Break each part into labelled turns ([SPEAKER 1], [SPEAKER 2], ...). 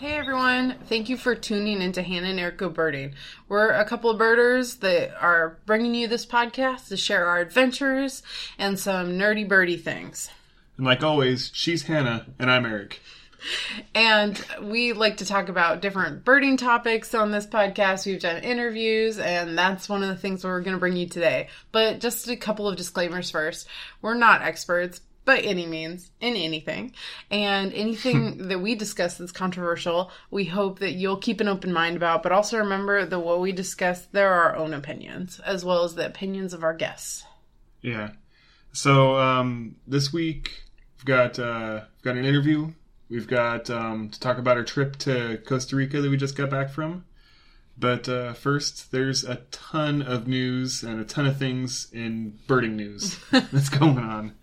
[SPEAKER 1] Hey everyone, thank you for tuning into Hannah and Eric Go Birding. We're a couple of birders that are bringing you this podcast to share our adventures and some nerdy birdie things.
[SPEAKER 2] And like always, she's Hannah and I'm Eric.
[SPEAKER 1] And we like to talk about different birding topics on this podcast. We've done interviews, and that's one of the things we're going to bring you today. But just a couple of disclaimers first. We're not experts by any means in anything. And anything that we discuss that's controversial, we hope that you'll keep an open mind about. But also remember that what we discuss, there are our own opinions, as well as the opinions of our guests.
[SPEAKER 2] Yeah. So um, this week we've got uh, we've got an interview. We've got um, to talk about our trip to Costa Rica that we just got back from. But uh, first, there's a ton of news and a ton of things in birding news that's going on.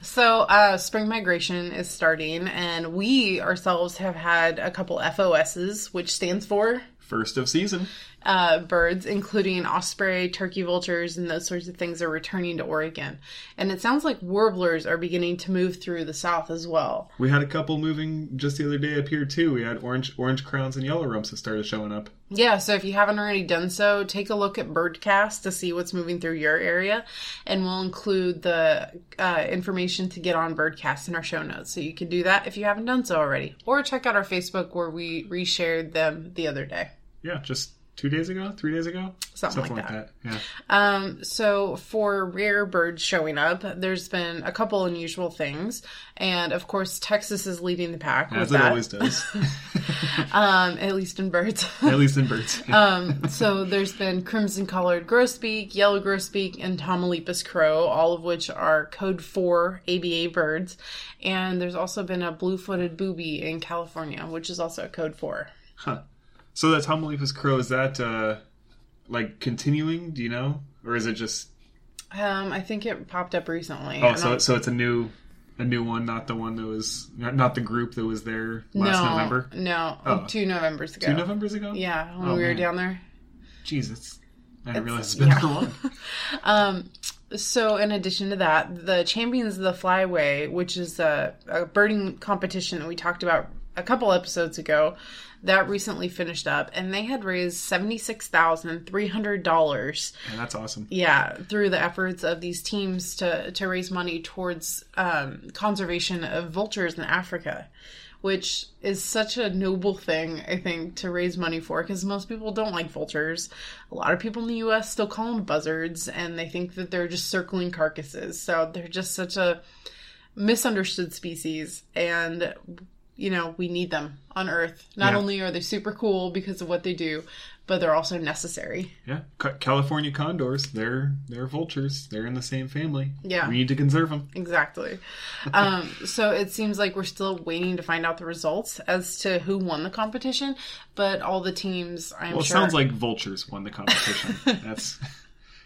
[SPEAKER 1] So, uh, spring migration is starting, and we ourselves have had a couple FOSs, which stands for
[SPEAKER 2] First of season.
[SPEAKER 1] Uh, birds, including osprey, turkey vultures, and those sorts of things, are returning to Oregon. And it sounds like warblers are beginning to move through the south as well.
[SPEAKER 2] We had a couple moving just the other day up here too. We had orange orange crowns and yellow rumps that started showing up.
[SPEAKER 1] Yeah, so if you haven't already done so, take a look at Birdcast to see what's moving through your area, and we'll include the uh, information to get on Birdcast in our show notes. So you can do that if you haven't done so already, or check out our Facebook where we reshared them the other day.
[SPEAKER 2] Yeah, just two days ago, three days ago,
[SPEAKER 1] Something like that.
[SPEAKER 2] Yeah.
[SPEAKER 1] Um, so for rare birds showing up, there's been a couple unusual things, and of course Texas is leading the pack
[SPEAKER 2] As it
[SPEAKER 1] that.
[SPEAKER 2] always does.
[SPEAKER 1] um, at least in birds.
[SPEAKER 2] At least in birds.
[SPEAKER 1] um, so there's been crimson collared grosbeak, yellow grosbeak, and Tamaulipas crow, all of which are code four ABA birds, and there's also been a blue footed booby in California, which is also a code four.
[SPEAKER 2] Huh. So that Tamaulipas crow is that uh like continuing? Do you know, or is it just?
[SPEAKER 1] Um, I think it popped up recently.
[SPEAKER 2] Oh, so so it's a new, a new one, not the one that was not, the group that was there last
[SPEAKER 1] no,
[SPEAKER 2] November.
[SPEAKER 1] No,
[SPEAKER 2] Oh.
[SPEAKER 1] two Novembers ago.
[SPEAKER 2] Two Novembers ago.
[SPEAKER 1] Yeah, when
[SPEAKER 2] Oh,
[SPEAKER 1] we were
[SPEAKER 2] man.
[SPEAKER 1] down there.
[SPEAKER 2] Jesus, I didn't realize it's been
[SPEAKER 1] yeah.
[SPEAKER 2] so long.
[SPEAKER 1] Um, so in addition to that, the Champions of the Flyway, which is a, a birding competition that we talked about a couple episodes ago, that recently finished up, and they had raised seventy six thousand three hundred dollars.
[SPEAKER 2] Yeah, that's awesome.
[SPEAKER 1] Yeah, through the efforts of these teams to to raise money towards um, conservation of vultures in Africa, which is such a noble thing I think to raise money for because most people don't like vultures. A lot of people in the U.S. still call them buzzards, and they think that they're just circling carcasses. So they're just such a misunderstood species, and you know we need them on Earth. Not
[SPEAKER 2] Yeah.
[SPEAKER 1] only are they super cool because of what they do, but they're also necessary.
[SPEAKER 2] Yeah, California condors. They're they're vultures. They're in the same family.
[SPEAKER 1] Yeah.
[SPEAKER 2] we need to conserve them.
[SPEAKER 1] Exactly. Um, so it seems like we're still waiting to find out the results as to who won the competition, but all the teams, I'm
[SPEAKER 2] Well, it
[SPEAKER 1] sure.
[SPEAKER 2] sounds like vultures won the competition. that's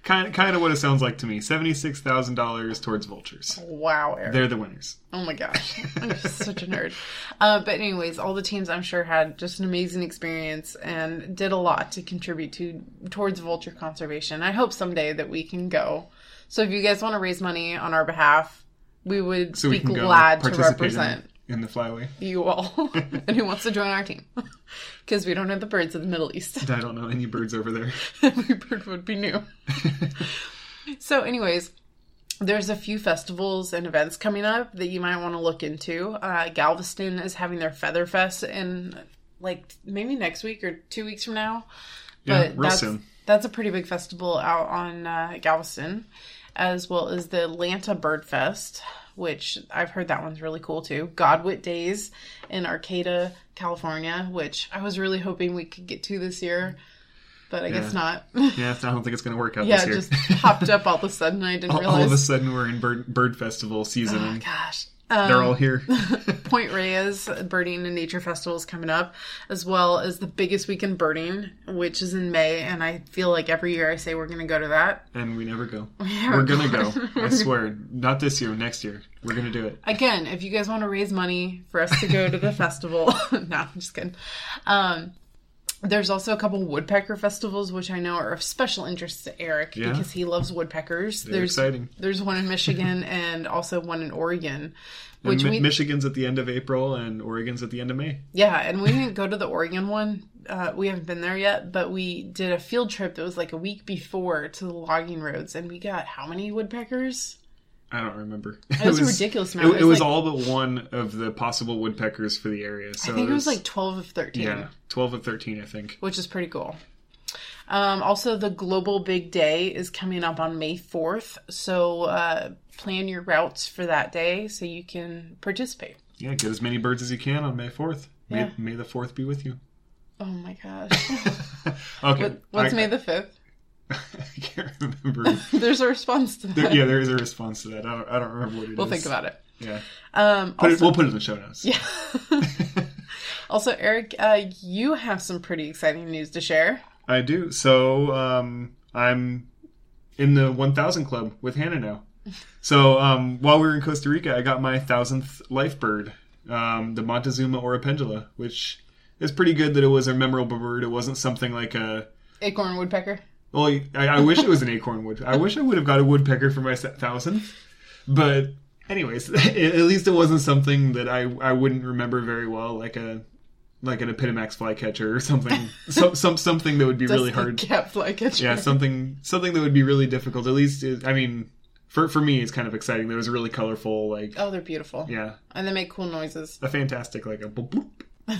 [SPEAKER 2] kind of kind of what it sounds like to me. Seventy six thousand dollars towards vultures.
[SPEAKER 1] wow, Eric.
[SPEAKER 2] They're the winners.
[SPEAKER 1] Oh my gosh, I'm just such a nerd. Uh, but anyways, all the teams I'm sure had just an amazing experience and did a lot to contribute to towards vulture conservation. I hope someday that we can go. So if you guys want to raise money on our behalf, we would
[SPEAKER 2] So
[SPEAKER 1] be
[SPEAKER 2] go
[SPEAKER 1] glad to represent.
[SPEAKER 2] In, the flyway.
[SPEAKER 1] you all. And who wants to join our team? Because we don't know the birds of the middle east.
[SPEAKER 2] I don't know any birds over there.
[SPEAKER 1] every bird would be new. So anyways there's a few festivals and events coming up that you might want to look into. Uh, galveston is having their feather fest in like maybe next week or two weeks from now.
[SPEAKER 2] Yeah,
[SPEAKER 1] but
[SPEAKER 2] real
[SPEAKER 1] that's,
[SPEAKER 2] soon.
[SPEAKER 1] that's a pretty big festival out on uh, galveston as well as the atlanta bird fest which i've heard that one's really cool too. Godwit days in arcata california which i was really hoping we could get to this year but i guess not.
[SPEAKER 2] Yeah, I don't think it's going to work out
[SPEAKER 1] yeah
[SPEAKER 2] this year.
[SPEAKER 1] it just popped up all of a sudden i didn't
[SPEAKER 2] all,
[SPEAKER 1] realize
[SPEAKER 2] all of a sudden, we're in bird bird festival season,
[SPEAKER 1] oh gosh um,
[SPEAKER 2] they're all here.
[SPEAKER 1] Point Reyes Birding and Nature Festival is coming up, as well as the biggest weekend birding, which is in May. And I feel like every year I say we're going to go to that.
[SPEAKER 2] and we never go.
[SPEAKER 1] never
[SPEAKER 2] We're gonna
[SPEAKER 1] go.
[SPEAKER 2] go. I swear. Not this year. Next year. We're gonna do it.
[SPEAKER 1] Again, if you guys want to raise money for us to go to the festival, no, I'm just kidding. Um, There's also a couple woodpecker festivals, which I know are of special interest to Eric
[SPEAKER 2] Yeah.
[SPEAKER 1] because he loves woodpeckers.
[SPEAKER 2] They're
[SPEAKER 1] there's
[SPEAKER 2] exciting.
[SPEAKER 1] there's one in Michigan and also one in Oregon,
[SPEAKER 2] And
[SPEAKER 1] which
[SPEAKER 2] Mi-
[SPEAKER 1] we
[SPEAKER 2] Michigan's at the end of April and Oregon's at the end of May.
[SPEAKER 1] yeah, and we didn't go to the Oregon one. Uh, we haven't been there yet, but we did a field trip that was like a week before to the logging roads, and we got how many woodpeckers?
[SPEAKER 2] I don't remember.
[SPEAKER 1] It was, a ridiculous
[SPEAKER 2] It,
[SPEAKER 1] amount.
[SPEAKER 2] it was
[SPEAKER 1] like,
[SPEAKER 2] all but one of the possible woodpeckers for the area. So
[SPEAKER 1] I think it was
[SPEAKER 2] there's-
[SPEAKER 1] like twelve of thirteen.
[SPEAKER 2] yeah, twelve of thirteen, I think.
[SPEAKER 1] which is pretty cool. Um, also, the Global Big Day is coming up on May 4th, so uh, plan your routes for that day so you can participate.
[SPEAKER 2] Yeah, get as many birds as you can on May fourth. May,
[SPEAKER 1] Yeah.
[SPEAKER 2] May the fourth be with you.
[SPEAKER 1] Oh my gosh.
[SPEAKER 2] okay,
[SPEAKER 1] What, what's
[SPEAKER 2] I,
[SPEAKER 1] May the 5th?
[SPEAKER 2] I can't remember.
[SPEAKER 1] There's a response to that.
[SPEAKER 2] there, yeah, there is a response to that. I don't, I don't remember what it is.
[SPEAKER 1] we'll think about it.
[SPEAKER 2] Yeah,
[SPEAKER 1] Um,
[SPEAKER 2] put it, we'll put it in the show notes.
[SPEAKER 1] yeah. also, Eric, uh, you have some pretty exciting news to share.
[SPEAKER 2] I do. So um, I'm in the 1,000 club with Hannah now. So um, while we were in Costa Rica, I got my thousandth life bird, um, the Montezuma oropendola, which is pretty good. That it was a memorable bird. It wasn't something like a.
[SPEAKER 1] Acorn woodpecker.
[SPEAKER 2] Well, I, I wish it was an acorn wood. I wish I would have got a woodpecker for my thousandth, but anyways, at least it wasn't something that I I wouldn't remember very well, like a like an Empidonax flycatcher or something. some some something that would be really
[SPEAKER 1] Just the
[SPEAKER 2] hard.
[SPEAKER 1] Cat flycatcher.
[SPEAKER 2] yeah something something that would be really difficult at least it, i mean for for me it's kind of exciting there was a really colorful like
[SPEAKER 1] Oh, they're beautiful.
[SPEAKER 2] yeah
[SPEAKER 1] And they make cool noises.
[SPEAKER 2] a fantastic like a boop, boop.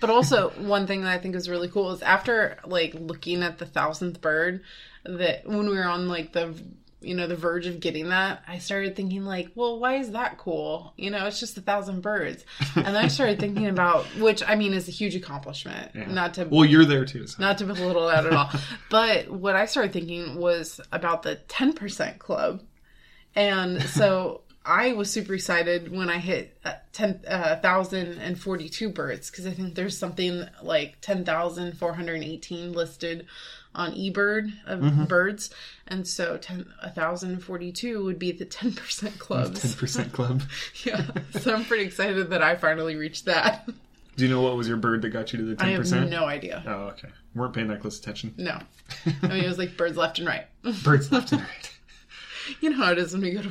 [SPEAKER 1] But also, one thing that I think is really cool is after like looking at the thousandth bird, that when we were on like the you know the verge of getting that, I started thinking like, well, why is that cool? You know, it's just a thousand birds, and then I started thinking about which I mean is a huge accomplishment.
[SPEAKER 2] Yeah.
[SPEAKER 1] Not to
[SPEAKER 2] well you're there too so.
[SPEAKER 1] not to belittle that at all, but what I started thinking was about the ten percent club, and so. I was super excited when I hit uh, 10,042 birds because I think there's something like 10,418 listed on eBird of birds. And so 10, 1,042 would be the 10% club.
[SPEAKER 2] 10% club
[SPEAKER 1] yeah. So I'm pretty excited that I finally reached that.
[SPEAKER 2] do you know what was your bird that got you to the 10%
[SPEAKER 1] I have no idea.
[SPEAKER 2] oh okay weren't paying that close attention
[SPEAKER 1] No. I mean, it was like birds left and right.
[SPEAKER 2] birds left and right
[SPEAKER 1] You know how it is when we go to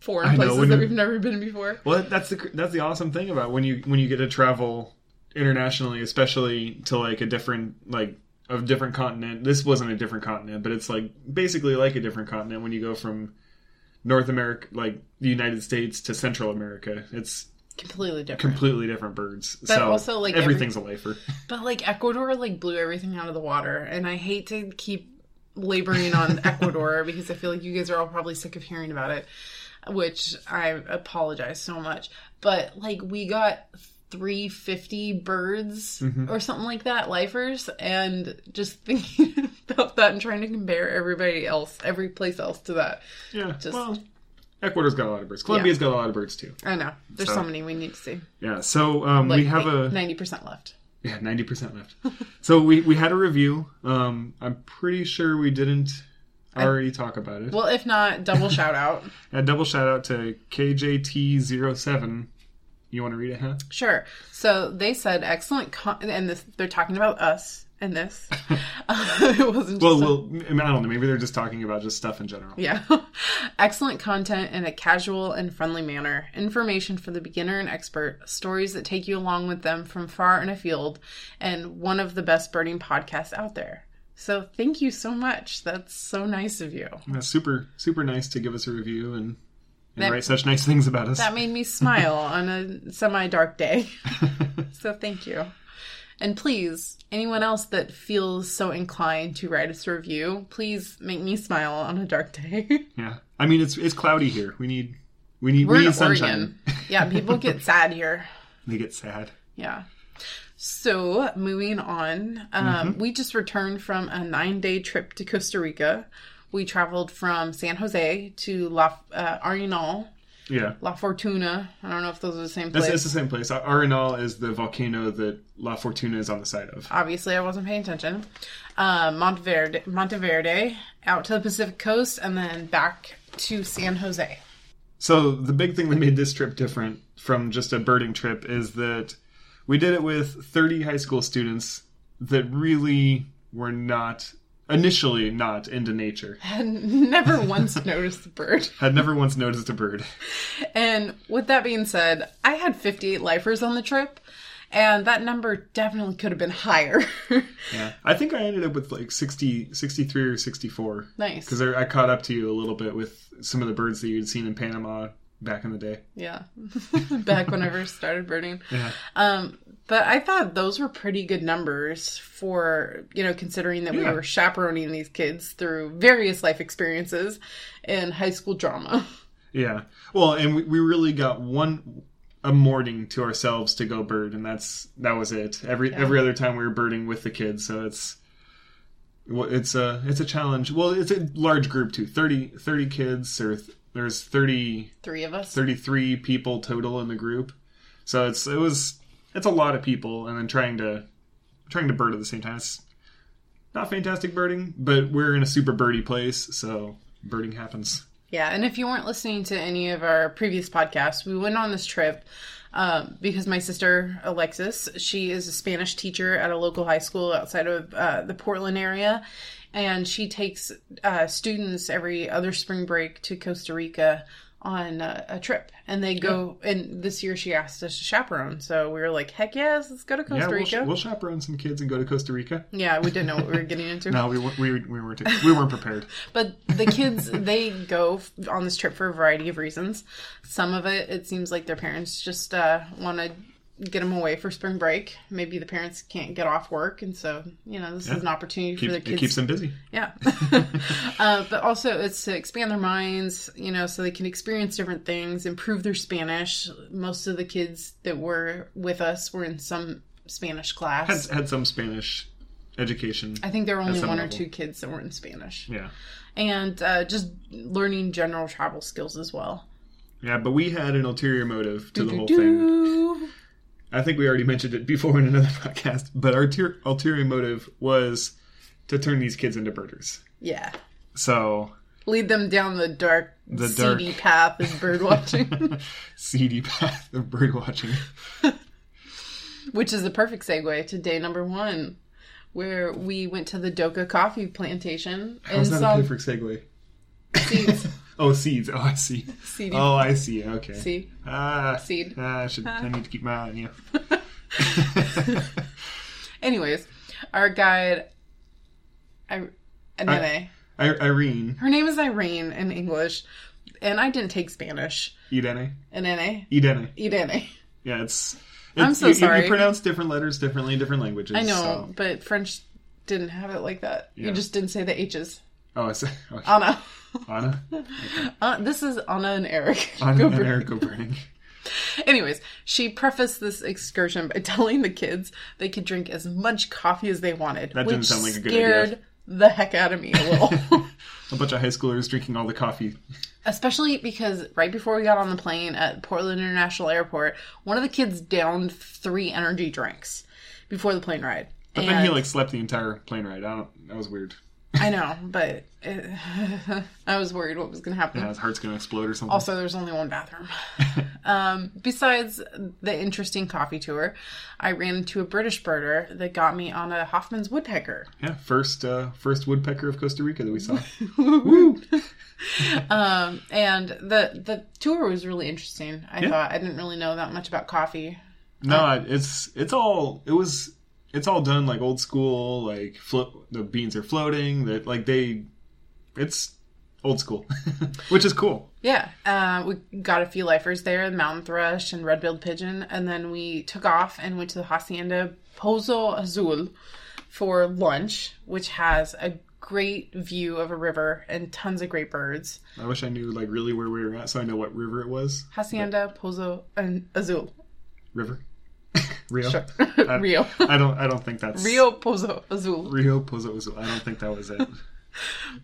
[SPEAKER 1] foreign
[SPEAKER 2] know,
[SPEAKER 1] places that we've never been before.
[SPEAKER 2] well that's the that's the awesome thing about when you when you get to travel internationally especially to like a different like a different continent this wasn't a different continent but it's like basically like a different continent when you go from north america like the united states to central america it's
[SPEAKER 1] Completely different.
[SPEAKER 2] completely different birds
[SPEAKER 1] But
[SPEAKER 2] so
[SPEAKER 1] also, like, every-
[SPEAKER 2] everything's a lifer
[SPEAKER 1] But like Ecuador like blew everything out of the water and I hate to keep laboring on Ecuador because I feel like you guys are all probably sick of hearing about it, which I apologize so much. But like we got 350 birds or something like that, lifers, and just thinking about that and trying to compare everybody else, every place else to that.
[SPEAKER 2] yeah
[SPEAKER 1] Just-
[SPEAKER 2] well ecuador's got a lot of birds colombia's got a lot of birds too
[SPEAKER 1] I know. There's so,
[SPEAKER 2] So-
[SPEAKER 1] many we need to see.
[SPEAKER 2] yeah so um,
[SPEAKER 1] Like
[SPEAKER 2] we have a
[SPEAKER 1] 90% left.
[SPEAKER 2] Yeah, ninety percent left. so we we had a review. Um, I'm pretty sure we didn't already talk about it.
[SPEAKER 1] Well, if not, double shout out.
[SPEAKER 2] A double shout out to KJT07. You want to read it, huh?
[SPEAKER 1] Sure. So they said excellent, con- and this they're talking about us and this. Uh, it wasn't. Just
[SPEAKER 2] Well, well, I, mean, I don't know. Maybe they're just talking about just stuff in general.
[SPEAKER 1] yeah. excellent content in a casual and friendly manner. Information for the beginner and expert. Stories that take you along with them from far and afield, and one of the best birding podcasts out there. So thank you so much. That's so nice of you.
[SPEAKER 2] Yeah, super, super nice to give us a review and, and
[SPEAKER 1] That-
[SPEAKER 2] write such nice things about us.
[SPEAKER 1] That made me smile on a semi dark day. So thank you. And please, anyone else that feels so inclined to write us a review, please make me smile on a dark day.
[SPEAKER 2] yeah, I mean it's it's cloudy here. We need we need
[SPEAKER 1] We're
[SPEAKER 2] we need sunshine.
[SPEAKER 1] Oregon. Yeah, people get sad here.
[SPEAKER 2] They get sad.
[SPEAKER 1] Yeah. So moving on, um, we just returned from a nine day trip to Costa Rica. We traveled from San Jose to La uh, Arenal,
[SPEAKER 2] Yeah.
[SPEAKER 1] La Fortuna. I don't know if those are the same place.
[SPEAKER 2] it's the same place. Arenal is the volcano that La Fortuna is on the side of.
[SPEAKER 1] Obviously, I wasn't paying attention. Uh, Monteverde, Monteverde, out to the Pacific coast, and then back to San Jose.
[SPEAKER 2] So the big thing that made this trip different from just a birding trip is that we did it with 30 high school students that really were not initially not into nature.
[SPEAKER 1] Had never once noticed the bird.
[SPEAKER 2] Had never once noticed a bird.
[SPEAKER 1] And with that being said, I had 58 lifers on the trip, and that number definitely could have been higher.
[SPEAKER 2] Yeah. I think I ended up with like 60, 63 or 64.
[SPEAKER 1] nice.
[SPEAKER 2] Because I caught up to you a little bit with some of the birds that you'd seen in Panama back in the day.
[SPEAKER 1] Yeah. Back when I first started birding.
[SPEAKER 2] Yeah.
[SPEAKER 1] Um, but I thought those were pretty good numbers for, you know, considering that we were chaperoning these kids through various life experiences and high school drama.
[SPEAKER 2] Yeah. Well, and we, we really got one a morning to ourselves to go bird, and that's that was it. Every every other time we were birding with the kids, so it's it's a it's a challenge. Well, it's a large group too. 30, 30 kids, or th- there's 30,
[SPEAKER 1] Three of us.
[SPEAKER 2] 33 people total in the group. So it's it was it's a lot of people, and then trying to trying to bird at the same time. It's not fantastic birding, but we're in a super birdie place, so birding happens.
[SPEAKER 1] Yeah, and if you weren't listening to any of our previous podcasts, we went on this trip um, because my sister Alexis, she is a Spanish teacher at a local high school outside of uh, the Portland area, and she takes uh, students every other spring break to Costa Rica on uh, a trip, and they go. And this year she asked us to chaperone, so we were like, "Heck yes, let's go to Costa
[SPEAKER 2] Yeah, we'll,
[SPEAKER 1] Rica."
[SPEAKER 2] we'll chaperone some kids and go to Costa Rica.
[SPEAKER 1] yeah, we didn't know what we were getting into.
[SPEAKER 2] No, we weren't. We, we weren't. We weren't prepared.
[SPEAKER 1] But the kids, they go f- on this trip for a variety of reasons. Some of it, it seems like their parents just uh, want to get them away for spring break. Maybe the parents can't get off work, and so you know this is an opportunity
[SPEAKER 2] Keep,
[SPEAKER 1] for
[SPEAKER 2] it
[SPEAKER 1] kids.
[SPEAKER 2] keeps them busy.
[SPEAKER 1] yeah, uh, but also it's to expand their minds, you know, so they can experience different things, improve their Spanish. Most of the kids that were with us were in some Spanish class.
[SPEAKER 2] Had had some Spanish education.
[SPEAKER 1] I think there were only one or two kids that were in Spanish,
[SPEAKER 2] Yeah,
[SPEAKER 1] and uh, just learning general travel skills as well.
[SPEAKER 2] yeah. But we had an ulterior motive to the whole thing. I think we already mentioned it before in another podcast. But our ter- ulterior motive was to turn these kids into birders.
[SPEAKER 1] Yeah.
[SPEAKER 2] So
[SPEAKER 1] Lead them down the dark,
[SPEAKER 2] The
[SPEAKER 1] seedy
[SPEAKER 2] dark-
[SPEAKER 1] path of bird watching,
[SPEAKER 2] seedy path of bird watching.
[SPEAKER 1] which is the perfect segue to day number one, where we went to the Doka coffee plantation and
[SPEAKER 2] How's that
[SPEAKER 1] saw
[SPEAKER 2] a perfect segue? Oh, seeds. Oh, I see.
[SPEAKER 1] Seedy
[SPEAKER 2] Oh, I see. Okay.
[SPEAKER 1] seed.
[SPEAKER 2] Ah,
[SPEAKER 1] Seed.
[SPEAKER 2] Ah, I should. I need to keep my eye on you.
[SPEAKER 1] Anyways, our guide, I, Nene,
[SPEAKER 2] I- Irene,
[SPEAKER 1] her name is Irene in English, and I didn't take Spanish.
[SPEAKER 2] Idene,
[SPEAKER 1] Nene,
[SPEAKER 2] Idene.
[SPEAKER 1] Irene.
[SPEAKER 2] Yeah, it's.
[SPEAKER 1] I'm so
[SPEAKER 2] you, you-
[SPEAKER 1] sorry.
[SPEAKER 2] You pronounce different letters differently in different languages.
[SPEAKER 1] I know,
[SPEAKER 2] so-
[SPEAKER 1] but French didn't have it like that.
[SPEAKER 2] Yeah.
[SPEAKER 1] You just didn't say the H's.
[SPEAKER 2] Oh, I see. Okay.
[SPEAKER 1] Anna.
[SPEAKER 2] Anna.
[SPEAKER 1] Uh, this is Anna and Eric.
[SPEAKER 2] Anna and Eric go burning.
[SPEAKER 1] Anyways, she prefaced this excursion by telling the kids they could drink as much coffee as they wanted.
[SPEAKER 2] That
[SPEAKER 1] which
[SPEAKER 2] didn't sound like a good
[SPEAKER 1] scared
[SPEAKER 2] idea.
[SPEAKER 1] the heck out of me a little.
[SPEAKER 2] A bunch of high schoolers drinking all the coffee.
[SPEAKER 1] Especially because right before we got on the plane at Portland International Airport, one of the kids downed three energy drinks before the plane ride.
[SPEAKER 2] But then he like slept the entire plane ride. I don't. That was weird.
[SPEAKER 1] I know, but it, I was worried what was going to happen.
[SPEAKER 2] Yeah, his heart's gonna explode or something.
[SPEAKER 1] Also, there's only one bathroom. um, besides the interesting coffee tour, I ran into a British birder that got me on a Hoffmann's woodpecker.
[SPEAKER 2] yeah, first uh, first woodpecker of Costa Rica that we saw.
[SPEAKER 1] Um, and the the tour was really interesting. I
[SPEAKER 2] Yeah.
[SPEAKER 1] thought I didn't really know that much about coffee.
[SPEAKER 2] No, it's it's all it was. It's all done like old school. Like float, the beans are floating. That like they, it's old school, which is cool.
[SPEAKER 1] Yeah, uh, we got a few lifers there, the mountain thrush and red-billed pigeon, and then we took off and went to the hacienda Pozo Azul for lunch, which has a great view of a river and tons of great birds.
[SPEAKER 2] I wish I knew like really where we were at, so I know what river it was.
[SPEAKER 1] Hacienda Pozo and Azul.
[SPEAKER 2] River, Rio.
[SPEAKER 1] Sure.
[SPEAKER 2] I,
[SPEAKER 1] Rio.
[SPEAKER 2] I don't. I don't think that's
[SPEAKER 1] Rio Pozo Azul.
[SPEAKER 2] Rio Pozo Azul. I don't think that was it.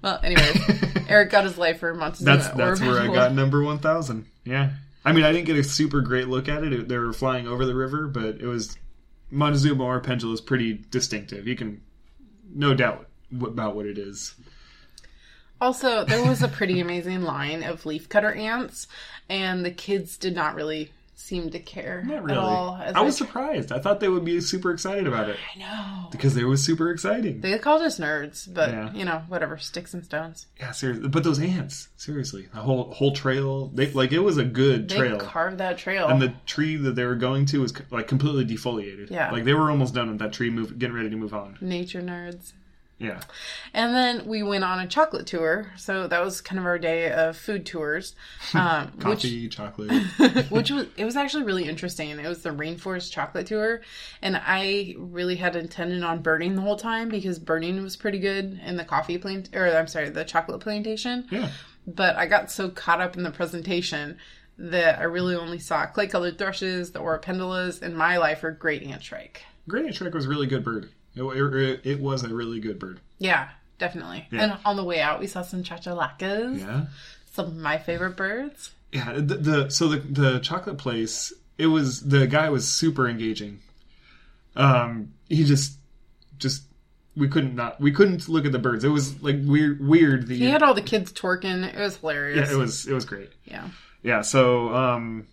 [SPEAKER 1] Well, anyway, Eric got his life for Montezuma.
[SPEAKER 2] That's that's where I got number one thousand. Yeah, I mean I didn't get a super great look at it. They were flying over the river, but it was Montezuma oropendola is pretty distinctive. You can no doubt w- about what it is.
[SPEAKER 1] Also, there was a pretty amazing line of leafcutter ants, and the kids did not really seem to care
[SPEAKER 2] Not really.
[SPEAKER 1] at all. as
[SPEAKER 2] I was surprised. I thought they would be super excited about it
[SPEAKER 1] I know.
[SPEAKER 2] because it was super exciting.
[SPEAKER 1] They called us nerds, but
[SPEAKER 2] Yeah.
[SPEAKER 1] you know, whatever, sticks and stones.
[SPEAKER 2] Yeah, seriously. But those ants, seriously, the whole whole trail, they like it was a good
[SPEAKER 1] They
[SPEAKER 2] trail.
[SPEAKER 1] carved that trail.
[SPEAKER 2] and the tree that they were going to was like completely defoliated.
[SPEAKER 1] Yeah.
[SPEAKER 2] like they were almost done with that tree, move, getting ready to move on.
[SPEAKER 1] Nature nerds.
[SPEAKER 2] Yeah,
[SPEAKER 1] And then we went on a chocolate tour. So that was kind of our day of food tours. Um, which
[SPEAKER 2] coffee, chocolate.
[SPEAKER 1] which was it was actually really interesting. It was the rainforest chocolate tour, and I really had intended on birding the whole time because birding was pretty good in the coffee plant or I'm sorry, the chocolate plantation.
[SPEAKER 2] yeah,
[SPEAKER 1] But I got so caught up in the presentation that I really only saw clay colored thrushes, the oropendolas, and my life or great ant shrike.
[SPEAKER 2] Great Shrek was really good bird. It, it, it was a really good bird.
[SPEAKER 1] Yeah, definitely.
[SPEAKER 2] Yeah.
[SPEAKER 1] And on the way out, we saw some chachalacas,
[SPEAKER 2] Yeah,
[SPEAKER 1] some of my favorite birds.
[SPEAKER 2] yeah. The, the so the the chocolate place. It was the guy was super engaging. Um, he just just we couldn't not we couldn't look at the birds. It was like weird weird. The
[SPEAKER 1] He had all the kids twerking. It was hilarious.
[SPEAKER 2] yeah, it was it was great.
[SPEAKER 1] Yeah.
[SPEAKER 2] Yeah, so um,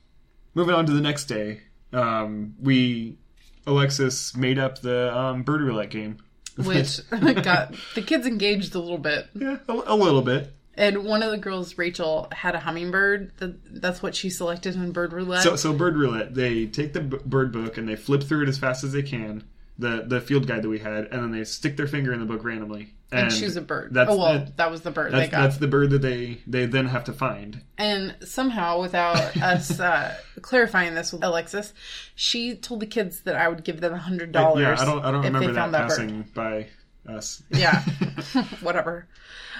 [SPEAKER 2] moving on to the next day, um, we Alexis made up the um, bird roulette game.
[SPEAKER 1] which got the kids engaged a little bit.
[SPEAKER 2] yeah, a, a little bit.
[SPEAKER 1] And one of the girls, Rachel, had a hummingbird. That's what she selected in bird roulette.
[SPEAKER 2] So so bird roulette, they take the b- bird book and they flip through it as fast as they can, the the field guide that we had, and then they stick their finger in the book randomly
[SPEAKER 1] and choose a bird.
[SPEAKER 2] That's
[SPEAKER 1] oh well,
[SPEAKER 2] that-
[SPEAKER 1] that was the bird they got.
[SPEAKER 2] that's the bird that they they then have to find.
[SPEAKER 1] And somehow, without us uh, clarifying this with Alexis, she told the kids that I would give them a hundred dollars.
[SPEAKER 2] yeah, I don't I don't
[SPEAKER 1] if
[SPEAKER 2] remember
[SPEAKER 1] they
[SPEAKER 2] that
[SPEAKER 1] found that bird.
[SPEAKER 2] passing by us.
[SPEAKER 1] Yeah, whatever.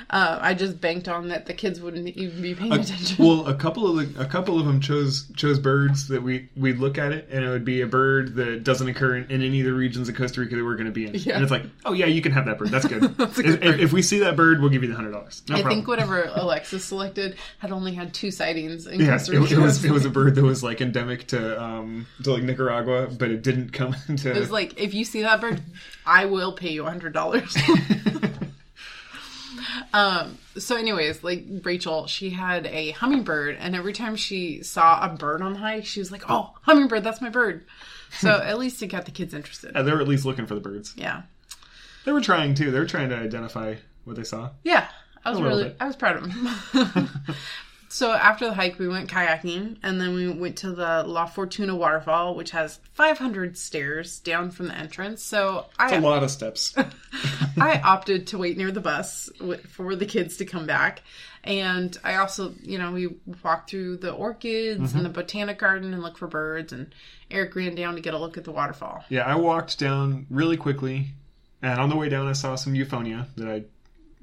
[SPEAKER 1] Uh, I just banked on that the kids wouldn't even be paying attention.
[SPEAKER 2] well, a couple of the, a couple of them chose chose birds that we we'd look at it, and it would be a bird that doesn't occur in, in any of the regions of Costa Rica that we're going to be in.
[SPEAKER 1] Yeah.
[SPEAKER 2] And it's like, oh yeah, you can have that bird. That's good.
[SPEAKER 1] That's a good
[SPEAKER 2] if,
[SPEAKER 1] bird.
[SPEAKER 2] if we see that bird, we'll give you the hundred dollars. No
[SPEAKER 1] I
[SPEAKER 2] problem.
[SPEAKER 1] think whatever Alexis selected had only had two sightings in
[SPEAKER 2] yeah,
[SPEAKER 1] Costa
[SPEAKER 2] it,
[SPEAKER 1] Rica.
[SPEAKER 2] it was it was a bird that was like endemic to um to like Nicaragua, but it didn't come into.
[SPEAKER 1] It was like, if you see that bird, I will pay you a hundred dollars. Um. So, anyways, like Rachel, she had a hummingbird, and every time she saw a bird on the hike, she was like, "Oh, hummingbird, that's my bird." So at least it got the kids interested.
[SPEAKER 2] Yeah, they were at least looking for the birds.
[SPEAKER 1] Yeah,
[SPEAKER 2] They were trying too. They were trying to identify what they saw.
[SPEAKER 1] yeah. I was really,
[SPEAKER 2] bit.
[SPEAKER 1] I was proud of them. so after the hike, we went kayaking, and then we went to the La Fortuna waterfall, which has 500 stairs down from the entrance. So I
[SPEAKER 2] A lot of steps.
[SPEAKER 1] I opted to wait near the bus for the kids to come back. And I also, you know, we walked through the orchids and the mm-hmm. botanic garden and looked for birds. And Eric ran down to get a look at the waterfall.
[SPEAKER 2] Yeah, I walked down really quickly, and on the way down, I saw some euphonia that I,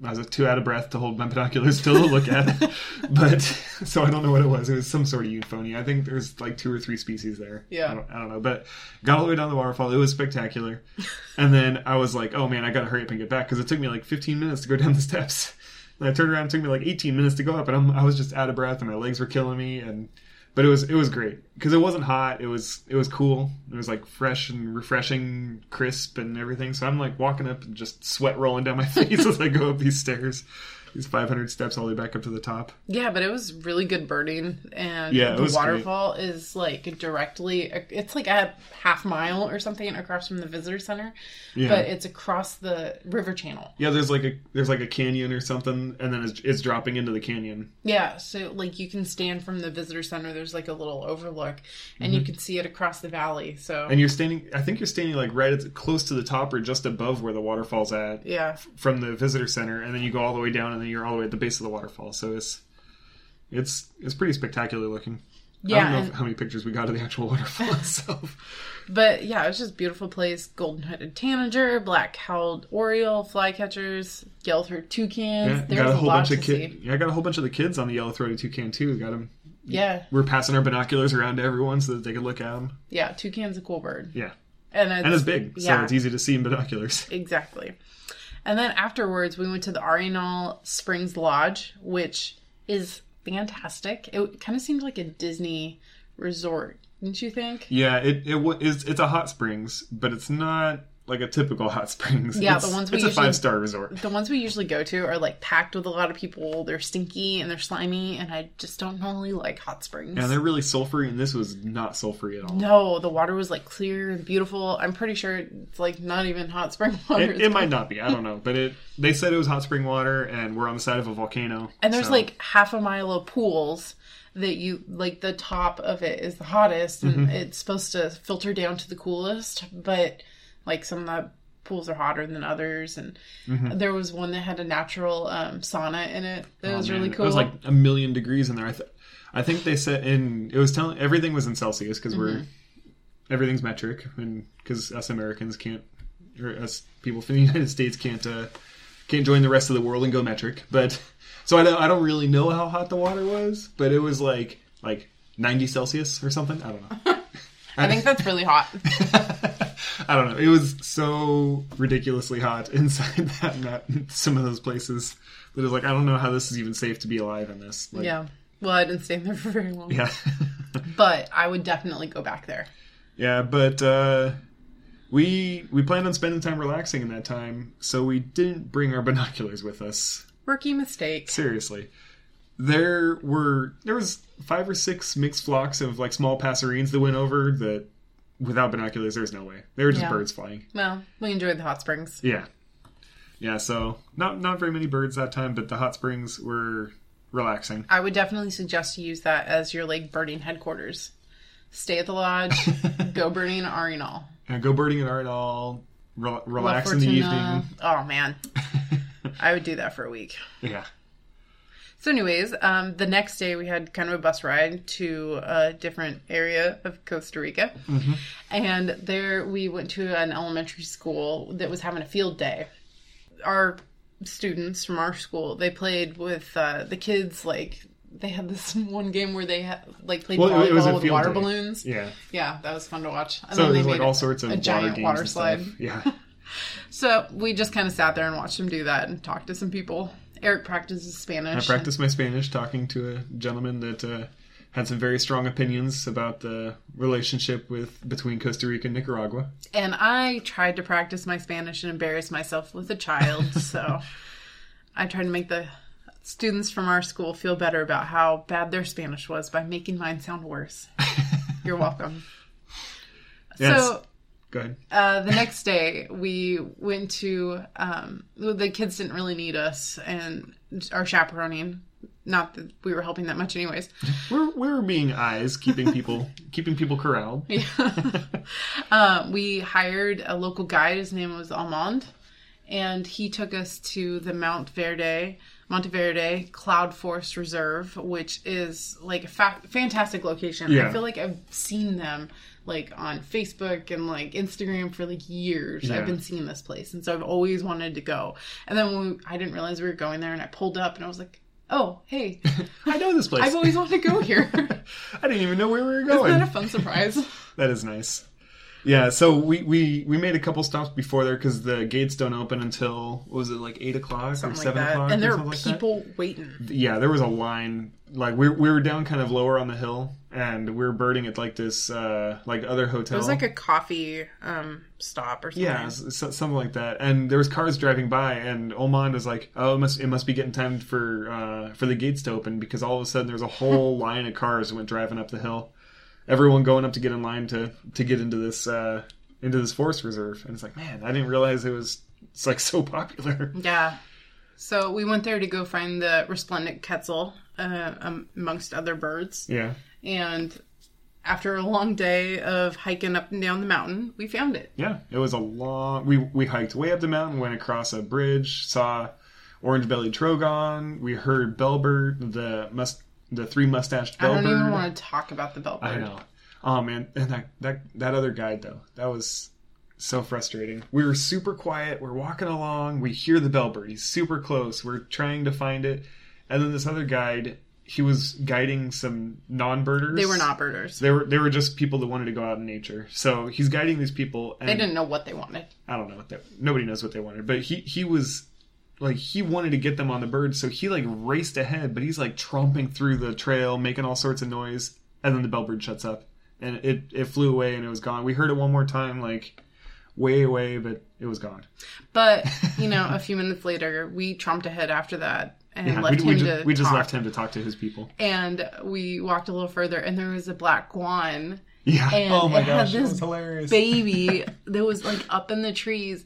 [SPEAKER 2] I was too out of breath to hold my binoculars still to look at. but so I don't know what it was. It was some sort of euphonia. I think there's like two or three species there.
[SPEAKER 1] Yeah.
[SPEAKER 2] I don't, I don't know. But got all the way down the waterfall. It was spectacular. and then I was like, oh man, I gotta hurry up and get back because it took me like 15 minutes to go down the steps. And I turned around, it took me like 18 minutes to go up, and I'm, I was just out of breath, and my legs were killing me. And but it was it was great because it wasn't hot. It was it was cool. It was like fresh and refreshing, crisp and everything. So I'm like walking up and just sweat rolling down my face as I go up these stairs, these 500 steps all the way back up to the top.
[SPEAKER 1] Yeah, but it was really good birding. And
[SPEAKER 2] Yeah,
[SPEAKER 1] the
[SPEAKER 2] was great.
[SPEAKER 1] waterfall is like directly, it's like a half mile or something across from the visitor center.
[SPEAKER 2] Yeah.
[SPEAKER 1] But it's across the river channel.
[SPEAKER 2] Yeah, there's like a there's like a canyon or something, and then it's, it's dropping into the canyon.
[SPEAKER 1] Yeah, so like you can stand from the visitor center. There's like a little overlook, and
[SPEAKER 2] Mm-hmm.
[SPEAKER 1] you can see it across the valley. So
[SPEAKER 2] And you're standing. I think you're standing like right at close to the top or just above where the waterfall's at
[SPEAKER 1] yeah,
[SPEAKER 2] from the visitor center, and then you go all the way down, and then you're all the way at the base of the waterfall. So it's it's it's pretty spectacular looking.
[SPEAKER 1] Yeah, I
[SPEAKER 2] don't know
[SPEAKER 1] and-
[SPEAKER 2] how many pictures we got of the actual waterfall itself.
[SPEAKER 1] but yeah, it was just a beautiful place. Golden headed tanager, black cowled oriole, flycatchers, yellow throated toucans.
[SPEAKER 2] Yeah,
[SPEAKER 1] There's
[SPEAKER 2] got a whole
[SPEAKER 1] lot
[SPEAKER 2] bunch of kids. Yeah, I got a whole bunch of the kids on the yellow throated toucan too. We got them.
[SPEAKER 1] Yeah,
[SPEAKER 2] We're passing our binoculars around to everyone so that they could look at them.
[SPEAKER 1] yeah, toucan's a cool bird,
[SPEAKER 2] Yeah,
[SPEAKER 1] and it's,
[SPEAKER 2] and it's big, so it's easy to see in binoculars.
[SPEAKER 1] Exactly. And then afterwards, we went to the Arenal Springs Lodge, which is fantastic. It kind of seemed like a Disney resort, didn't you think?
[SPEAKER 2] Yeah, it it wa- is. It's a hot springs, but it's not like a typical hot springs.
[SPEAKER 1] Yeah,
[SPEAKER 2] It's-
[SPEAKER 1] the ones we
[SPEAKER 2] It's a
[SPEAKER 1] usually-
[SPEAKER 2] five star resort.
[SPEAKER 1] The ones we usually go to are like packed with a lot of people. They're stinky and they're slimy, and I just don't normally like hot springs.
[SPEAKER 2] And they're really sulfury, and this was not sulfury at all.
[SPEAKER 1] no, the water was like clear and beautiful. I'm pretty sure it's like not even hot spring water.
[SPEAKER 2] It, it might not be. I don't know, but it. They said it was hot spring water, and we're on the side of a volcano.
[SPEAKER 1] and there's
[SPEAKER 2] so-
[SPEAKER 1] like half a mile of pools that you like. The top of it is the hottest, and
[SPEAKER 2] Mm-hmm.
[SPEAKER 1] it's supposed to filter down to the coolest. But like some of the pools are hotter than others, and there was one that had a natural um, sauna in it. That
[SPEAKER 2] Mm-hmm. Oh,
[SPEAKER 1] was
[SPEAKER 2] man,
[SPEAKER 1] really cool.
[SPEAKER 2] It was like a million degrees in there. I, th- I think they said in it was telling everything was in Celsius because we're
[SPEAKER 1] Mm-hmm.
[SPEAKER 2] everything's metric, and because us Americans can't, or us people from the United States can't uh, can't join the rest of the world and go metric. But so I don't I don't really know how hot the water was, but it was like like 90 Celsius or something. I don't know.
[SPEAKER 1] I think that's really hot.
[SPEAKER 2] I don't know. It was so ridiculously hot inside that that some of those places that it was like I don't know how this is even safe to be alive in this. Like,
[SPEAKER 1] yeah. Well, I didn't stay there for very long.
[SPEAKER 2] Yeah.
[SPEAKER 1] But I would definitely go back there.
[SPEAKER 2] yeah, but uh we we planned on spending time relaxing in that time, so we didn't bring our binoculars with us.
[SPEAKER 1] Rookie mistake.
[SPEAKER 2] Seriously. There were there was five or six mixed flocks of like small passerines that went over that without binoculars there's no way. They were just
[SPEAKER 1] Yeah.
[SPEAKER 2] birds flying.
[SPEAKER 1] Well, we enjoyed the hot springs.
[SPEAKER 2] Yeah. Yeah, so not not very many birds that time, but the hot springs were relaxing.
[SPEAKER 1] I would definitely suggest you use that as your like birding headquarters. Stay at the lodge, go birding in Arenal.
[SPEAKER 2] And go birding at Arenal, re-
[SPEAKER 1] La
[SPEAKER 2] relax in the
[SPEAKER 1] Fortuna.
[SPEAKER 2] evening.
[SPEAKER 1] Oh man, I would do that for a week.
[SPEAKER 2] Yeah.
[SPEAKER 1] So, anyways, um, the next day we had kind of a bus ride to a different area of Costa Rica, and there we went to an elementary school that was having a field day. Our students from our school they played with uh, the kids like they had this one game where they had like played
[SPEAKER 2] Well, it was a
[SPEAKER 1] volleyball with water
[SPEAKER 2] day.
[SPEAKER 1] balloons.
[SPEAKER 2] Yeah.
[SPEAKER 1] Yeah, that was fun to watch. And
[SPEAKER 2] So
[SPEAKER 1] then they
[SPEAKER 2] like
[SPEAKER 1] made
[SPEAKER 2] all sorts of
[SPEAKER 1] a
[SPEAKER 2] water
[SPEAKER 1] giant water
[SPEAKER 2] and
[SPEAKER 1] slide.
[SPEAKER 2] Yeah.
[SPEAKER 1] So we just kind of sat there and watched them do that and talked to some people. Eric practices Spanish.
[SPEAKER 2] I practiced my Spanish talking to a gentleman that uh, had some very strong opinions about the relationship with between Costa Rica and Nicaragua.
[SPEAKER 1] And I tried to practice my Spanish and embarrass myself with a child. so I tried to make the students from our school feel better about how bad their Spanish was by making mine sound worse. You're welcome.
[SPEAKER 2] Yes.
[SPEAKER 1] So
[SPEAKER 2] Go ahead.
[SPEAKER 1] uh, the next day we went to um, the kids didn't really need us and our chaperoning not that we were helping that much anyways
[SPEAKER 2] We're we're being eyes, keeping people keeping people corralled.
[SPEAKER 1] uh, we hired a local guide. His name was Almond, and he took us to the Mount Verde, Monteverde Cloud Forest Reserve, which is like a fa- fantastic location.
[SPEAKER 2] Yeah.
[SPEAKER 1] I feel like I've seen them like on Facebook and like Instagram for like years.
[SPEAKER 2] Yeah.
[SPEAKER 1] I've been seeing this place, and so I've always wanted to go. And then when we, I didn't realize we were going there, and I pulled up, and I was like. Oh, hey!
[SPEAKER 2] I know this place.
[SPEAKER 1] I've always wanted to go here.
[SPEAKER 2] I didn't even know where we were
[SPEAKER 1] Isn't
[SPEAKER 2] going.
[SPEAKER 1] that a fun surprise?
[SPEAKER 2] That is nice. Yeah, so we we we made a couple stops before there because the gates don't open until what was it like eight o'clock or
[SPEAKER 1] Something like
[SPEAKER 2] seven
[SPEAKER 1] that.
[SPEAKER 2] o'clock?
[SPEAKER 1] And there
[SPEAKER 2] something
[SPEAKER 1] were
[SPEAKER 2] like
[SPEAKER 1] people waiting.
[SPEAKER 2] yeah, there was a line. Like we we were down kind of lower on the hill, and we were birding at like this uh like other hotel.
[SPEAKER 1] It was like a coffee um, stop or something.
[SPEAKER 2] yeah, something like that. And there was cars driving by, and Oman was like, "Oh, it must it must be getting time for uh for the gates to open," because all of a sudden there's a whole line of cars that went driving up the hill. Everyone going up to get in line to to get into this uh into this forest reserve, and it's like, man, I didn't realize it was it's like so popular.
[SPEAKER 1] Yeah. So we went there to go find the resplendent quetzal uh, amongst other birds.
[SPEAKER 2] Yeah.
[SPEAKER 1] And after a long day of hiking up and down the mountain, we found it.
[SPEAKER 2] Yeah, it was a long. We we hiked way up the mountain, went across a bridge, saw orange-bellied trogon. We heard bellbird, the must, the three mustached bellbird.
[SPEAKER 1] I don't even want to talk about the bellbird.
[SPEAKER 2] I know. Um, oh man, and that that that other guide though, that was so frustrating. We were super quiet. We're walking along. We hear the bellbird. He's super close. We're trying to find it, and then this other guide, he was guiding some non-birders.
[SPEAKER 1] They were not birders.
[SPEAKER 2] They were they were just people that wanted to go out in nature. So he's guiding these people. And
[SPEAKER 1] They didn't know what they wanted.
[SPEAKER 2] I don't know what they. Nobody knows what they wanted, but he he was like he wanted to get them on the bird, so he like raced ahead, but he's like tromping through the trail, making all sorts of noise, and then the bellbird shuts up, and it it flew away and it was gone. We heard it one more time, like way away, but it was gone.
[SPEAKER 1] But you know, a few minutes later, we tromped ahead after that and
[SPEAKER 2] Yeah,
[SPEAKER 1] left
[SPEAKER 2] we, we
[SPEAKER 1] him
[SPEAKER 2] just,
[SPEAKER 1] to
[SPEAKER 2] we just
[SPEAKER 1] talk.
[SPEAKER 2] left him to talk to his people.
[SPEAKER 1] And we walked a little further, and there was a black guan
[SPEAKER 2] Yeah.
[SPEAKER 1] And
[SPEAKER 2] oh my
[SPEAKER 1] it
[SPEAKER 2] gosh, that
[SPEAKER 1] this
[SPEAKER 2] was hilarious.
[SPEAKER 1] baby that was like up in the trees.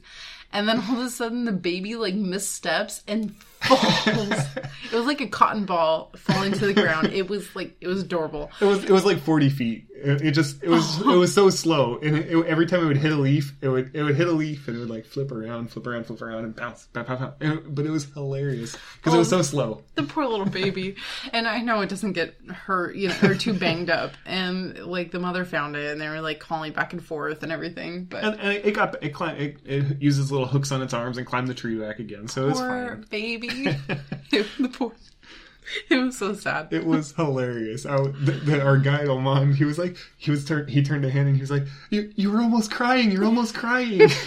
[SPEAKER 1] And then all of a sudden, the baby like missteps and falls. it was like a cotton ball falling to the ground. It was like it was adorable.
[SPEAKER 2] It was it was like forty feet. It, it just it was it was so slow, and it, it- every time it would hit a leaf, it would it would hit a leaf, and it would like flip around, flip around, flip around, and bounce, bounce, bounce, bounce. But it was hilarious because it was so oh, slow.
[SPEAKER 1] The poor little baby. And I know it doesn't get hurt, you know, or too banged up. And like the mother found it, and they were like calling back and forth and everything. But
[SPEAKER 2] And, and it got it, climb, it it uses little hooks on its arms and climbed the tree back again, so it was
[SPEAKER 1] poor
[SPEAKER 2] fine.
[SPEAKER 1] baby. It, the poor. It was so sad.
[SPEAKER 2] It was hilarious. I, the, the, our guide Oman, he was like, he was turn, he turned to Han and he was like, "You you were almost crying. You're almost crying."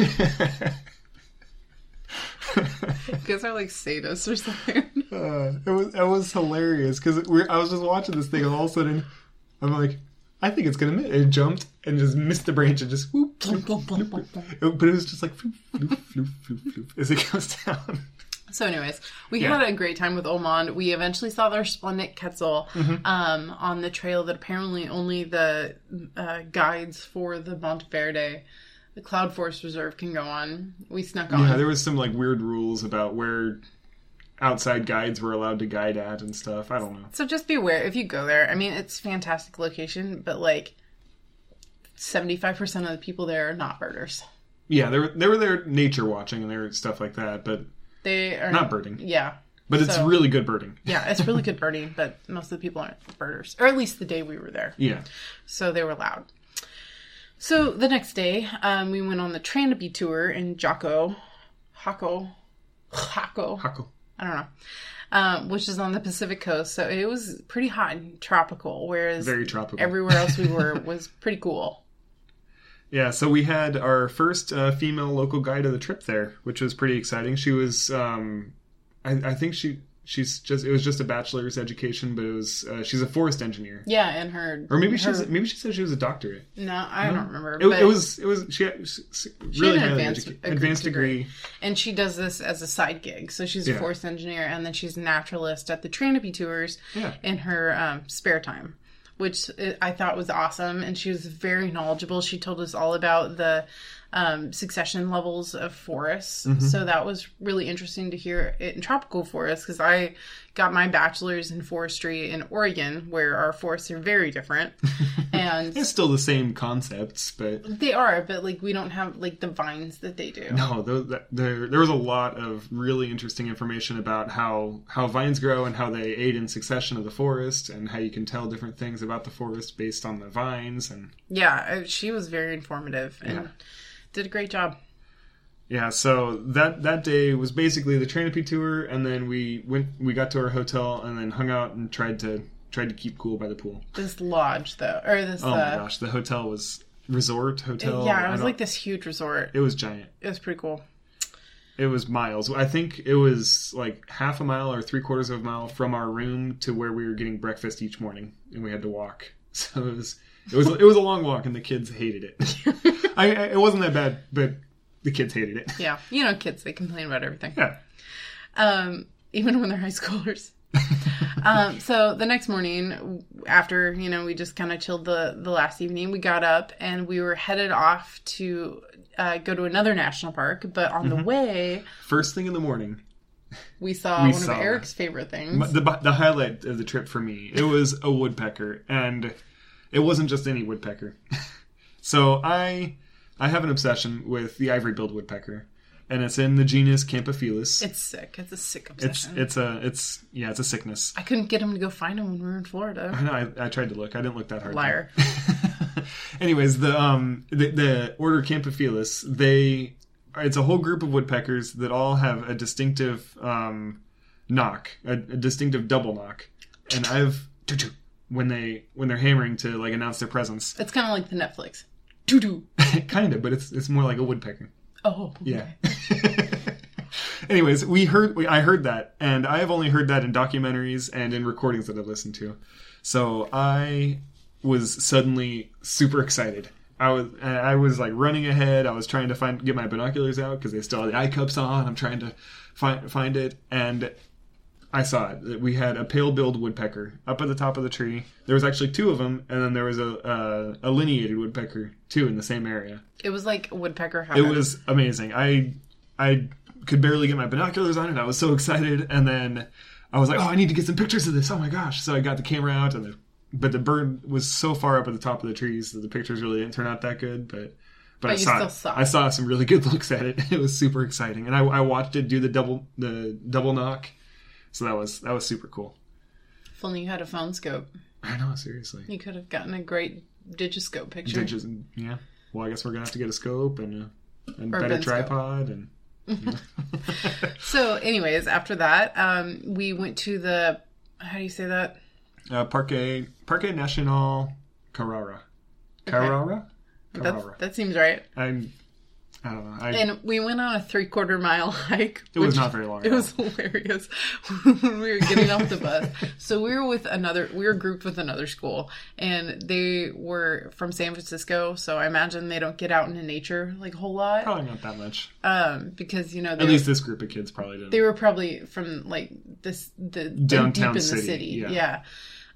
[SPEAKER 1] You guys are like sadists or something.
[SPEAKER 2] Uh, it was it was hilarious because I was just watching this thing and all of a sudden I'm like, I think it's gonna miss. It jumped and just missed the branch and just whoop. But it was just like floop, floop, floop, floop, floop, as it goes down.
[SPEAKER 1] So, anyways, we
[SPEAKER 2] Yeah.
[SPEAKER 1] had a great time with Oman. We eventually saw the resplendent Quetzal
[SPEAKER 2] Mm-hmm.
[SPEAKER 1] um, on the trail that apparently only the uh, guides for the Monteverde, the Cloud Forest Reserve, can go on. We snuck on.
[SPEAKER 2] Yeah, there was some like weird rules about where outside guides were allowed to guide at and stuff. I don't know.
[SPEAKER 1] so just be aware if you go there. I mean, it's a fantastic location, but like seventy-five percent of the people there are not birders.
[SPEAKER 2] Yeah, they were they were there nature watching and there stuff like that, but
[SPEAKER 1] They are
[SPEAKER 2] not birding.
[SPEAKER 1] Yeah,
[SPEAKER 2] But it's
[SPEAKER 1] So-
[SPEAKER 2] really good birding.
[SPEAKER 1] yeah, it's really good birding, but most of the people aren't birders, or at least the day we were there.
[SPEAKER 2] Yeah.
[SPEAKER 1] so they were loud. So the next day, um, we went on the Tranaby tour in Jocko, Hako, Hako,
[SPEAKER 2] Hako.
[SPEAKER 1] I don't know, um, which is on the Pacific coast. So it was pretty hot and tropical, whereas
[SPEAKER 2] Very tropical.
[SPEAKER 1] everywhere else we were was pretty cool.
[SPEAKER 2] Yeah, so we had our first uh, female local guide of the trip there, which was pretty exciting. She was, um, I, I think she she's just it was just a bachelor's education, but it was uh, she's a forest engineer,
[SPEAKER 1] Yeah, and her
[SPEAKER 2] or maybe
[SPEAKER 1] her,
[SPEAKER 2] she's maybe she said she was a doctorate.
[SPEAKER 1] no, I don't remember.
[SPEAKER 2] It, it was it was she had s- s- really
[SPEAKER 1] an advanced-
[SPEAKER 2] educa- advanced
[SPEAKER 1] degree.
[SPEAKER 2] degree.
[SPEAKER 1] and she does this as a side gig. So she's a
[SPEAKER 2] Yeah.
[SPEAKER 1] forest engineer, and then she's a naturalist at the Tranaby tours
[SPEAKER 2] Yeah.
[SPEAKER 1] in her um, spare time, which uh, I thought was awesome. And she was very knowledgeable. She told us all about the um, succession levels of forests.
[SPEAKER 2] Mm-hmm.
[SPEAKER 1] So that was really interesting to hear it in tropical forests because I got my bachelor's in forestry in Oregon, where our forests are very different, and
[SPEAKER 2] It's still the same concepts, but
[SPEAKER 1] they are, but like we don't have like the vines that they do.
[SPEAKER 2] no, that, there there was a lot of really interesting information about how how vines grow and how they aid in succession of the forest, and how you can tell different things about the forest based on the vines and.
[SPEAKER 1] Yeah, she was very informative and
[SPEAKER 2] Yeah.
[SPEAKER 1] Did a great job.
[SPEAKER 2] Yeah, so that that day was basically the Trinity tour, and then we went, we got to our hotel, and then hung out and tried to tried to keep cool by the pool.
[SPEAKER 1] This lodge, though, or this,
[SPEAKER 2] Oh my
[SPEAKER 1] uh,
[SPEAKER 2] gosh, the hotel was resort hotel.
[SPEAKER 1] yeah, it was like this huge resort.
[SPEAKER 2] it was giant.
[SPEAKER 1] It was pretty cool.
[SPEAKER 2] It was miles. I think it was like half a mile or three quarters of a mile from our room to where we were getting breakfast each morning, and we had to walk. So it was it was it was a long walk, and the kids hated it. I, I it wasn't that bad, but the kids hated it.
[SPEAKER 1] Yeah, you know, kids they complain about everything,
[SPEAKER 2] Yeah.
[SPEAKER 1] um, even when they're high schoolers. um, so the next morning, after you know, we just kind of chilled the the last evening. We got up and we were headed off to uh, go to another national park. But on
[SPEAKER 2] Mm-hmm.
[SPEAKER 1] the way,
[SPEAKER 2] First thing in the morning,
[SPEAKER 1] we saw
[SPEAKER 2] We
[SPEAKER 1] one
[SPEAKER 2] saw-
[SPEAKER 1] of Eric's favorite things.
[SPEAKER 2] The the highlight of the trip for me it was a woodpecker and it wasn't just any woodpecker so i i have an obsession with the ivory billed woodpecker and it's in the genus Campephilus
[SPEAKER 1] it's sick. It's a sick
[SPEAKER 2] it's
[SPEAKER 1] obsession.
[SPEAKER 2] it's a it's yeah it's a sickness
[SPEAKER 1] I couldn't get him to go find him when we were in Florida.
[SPEAKER 2] i know I, I tried to look i didn't look that hard
[SPEAKER 1] Liar.
[SPEAKER 2] anyways the um the, the order Campephilus they it's a whole group of woodpeckers that all have a distinctive um knock a, a distinctive double knock and i've when they when they're hammering to like announce their presence
[SPEAKER 1] It's kind of like the Netflix. Doo doo.
[SPEAKER 2] kind of but it's it's more like a woodpecker
[SPEAKER 1] Oh.
[SPEAKER 2] yeah anyways we heard we, i heard that and i have only heard that in documentaries and in recordings that i've listened to so i was suddenly super excited I was I was like running ahead. I was trying to find get my binoculars out because they still had the eye cups on. I'm trying to find find it, and I saw it. We had a pale-billed woodpecker up at the top of the tree. There was actually two of them, and then there was a a, a lineated woodpecker too in the same area.
[SPEAKER 1] It was like woodpecker
[SPEAKER 2] It was amazing. I I could barely get my binoculars on it. I was so excited, and then I was like, "Oh, I need to get some pictures of this! Oh my gosh!" So I got the camera out, and the, but the bird was so far up at the top of the trees that the pictures really didn't turn out that good. But but, I
[SPEAKER 1] you
[SPEAKER 2] saw,
[SPEAKER 1] still saw
[SPEAKER 2] I saw some really good looks at it. It was super exciting, and I, I watched it do the double the double knock. So that was that was super cool.
[SPEAKER 1] If only you had a phone scope,
[SPEAKER 2] I know, seriously.
[SPEAKER 1] you could have gotten a great digiscope picture.
[SPEAKER 2] Digits, yeah. Well, I guess we're gonna have to get a scope and a, a better
[SPEAKER 1] scope.
[SPEAKER 2] tripod and.
[SPEAKER 1] So, anyways, after that, um, we went to the how do you say that?
[SPEAKER 2] Uh, Parque Parque Nacional Carara. Carara? Carara.
[SPEAKER 1] That, that seems right.
[SPEAKER 2] I'm I don't know. I,
[SPEAKER 1] And we went on a three quarter mile hike.
[SPEAKER 2] it was not very long.
[SPEAKER 1] It was hilarious when we were getting off the bus. So we were with another, we were grouped with another school, and they were from San Francisco. So I imagine they don't get out into nature like a whole lot,
[SPEAKER 2] probably not that much.
[SPEAKER 1] um, because you know
[SPEAKER 2] At least this group of kids probably didn't.
[SPEAKER 1] they were probably from like this the
[SPEAKER 2] Downtown
[SPEAKER 1] deep in
[SPEAKER 2] city,
[SPEAKER 1] the city,
[SPEAKER 2] yeah.
[SPEAKER 1] yeah.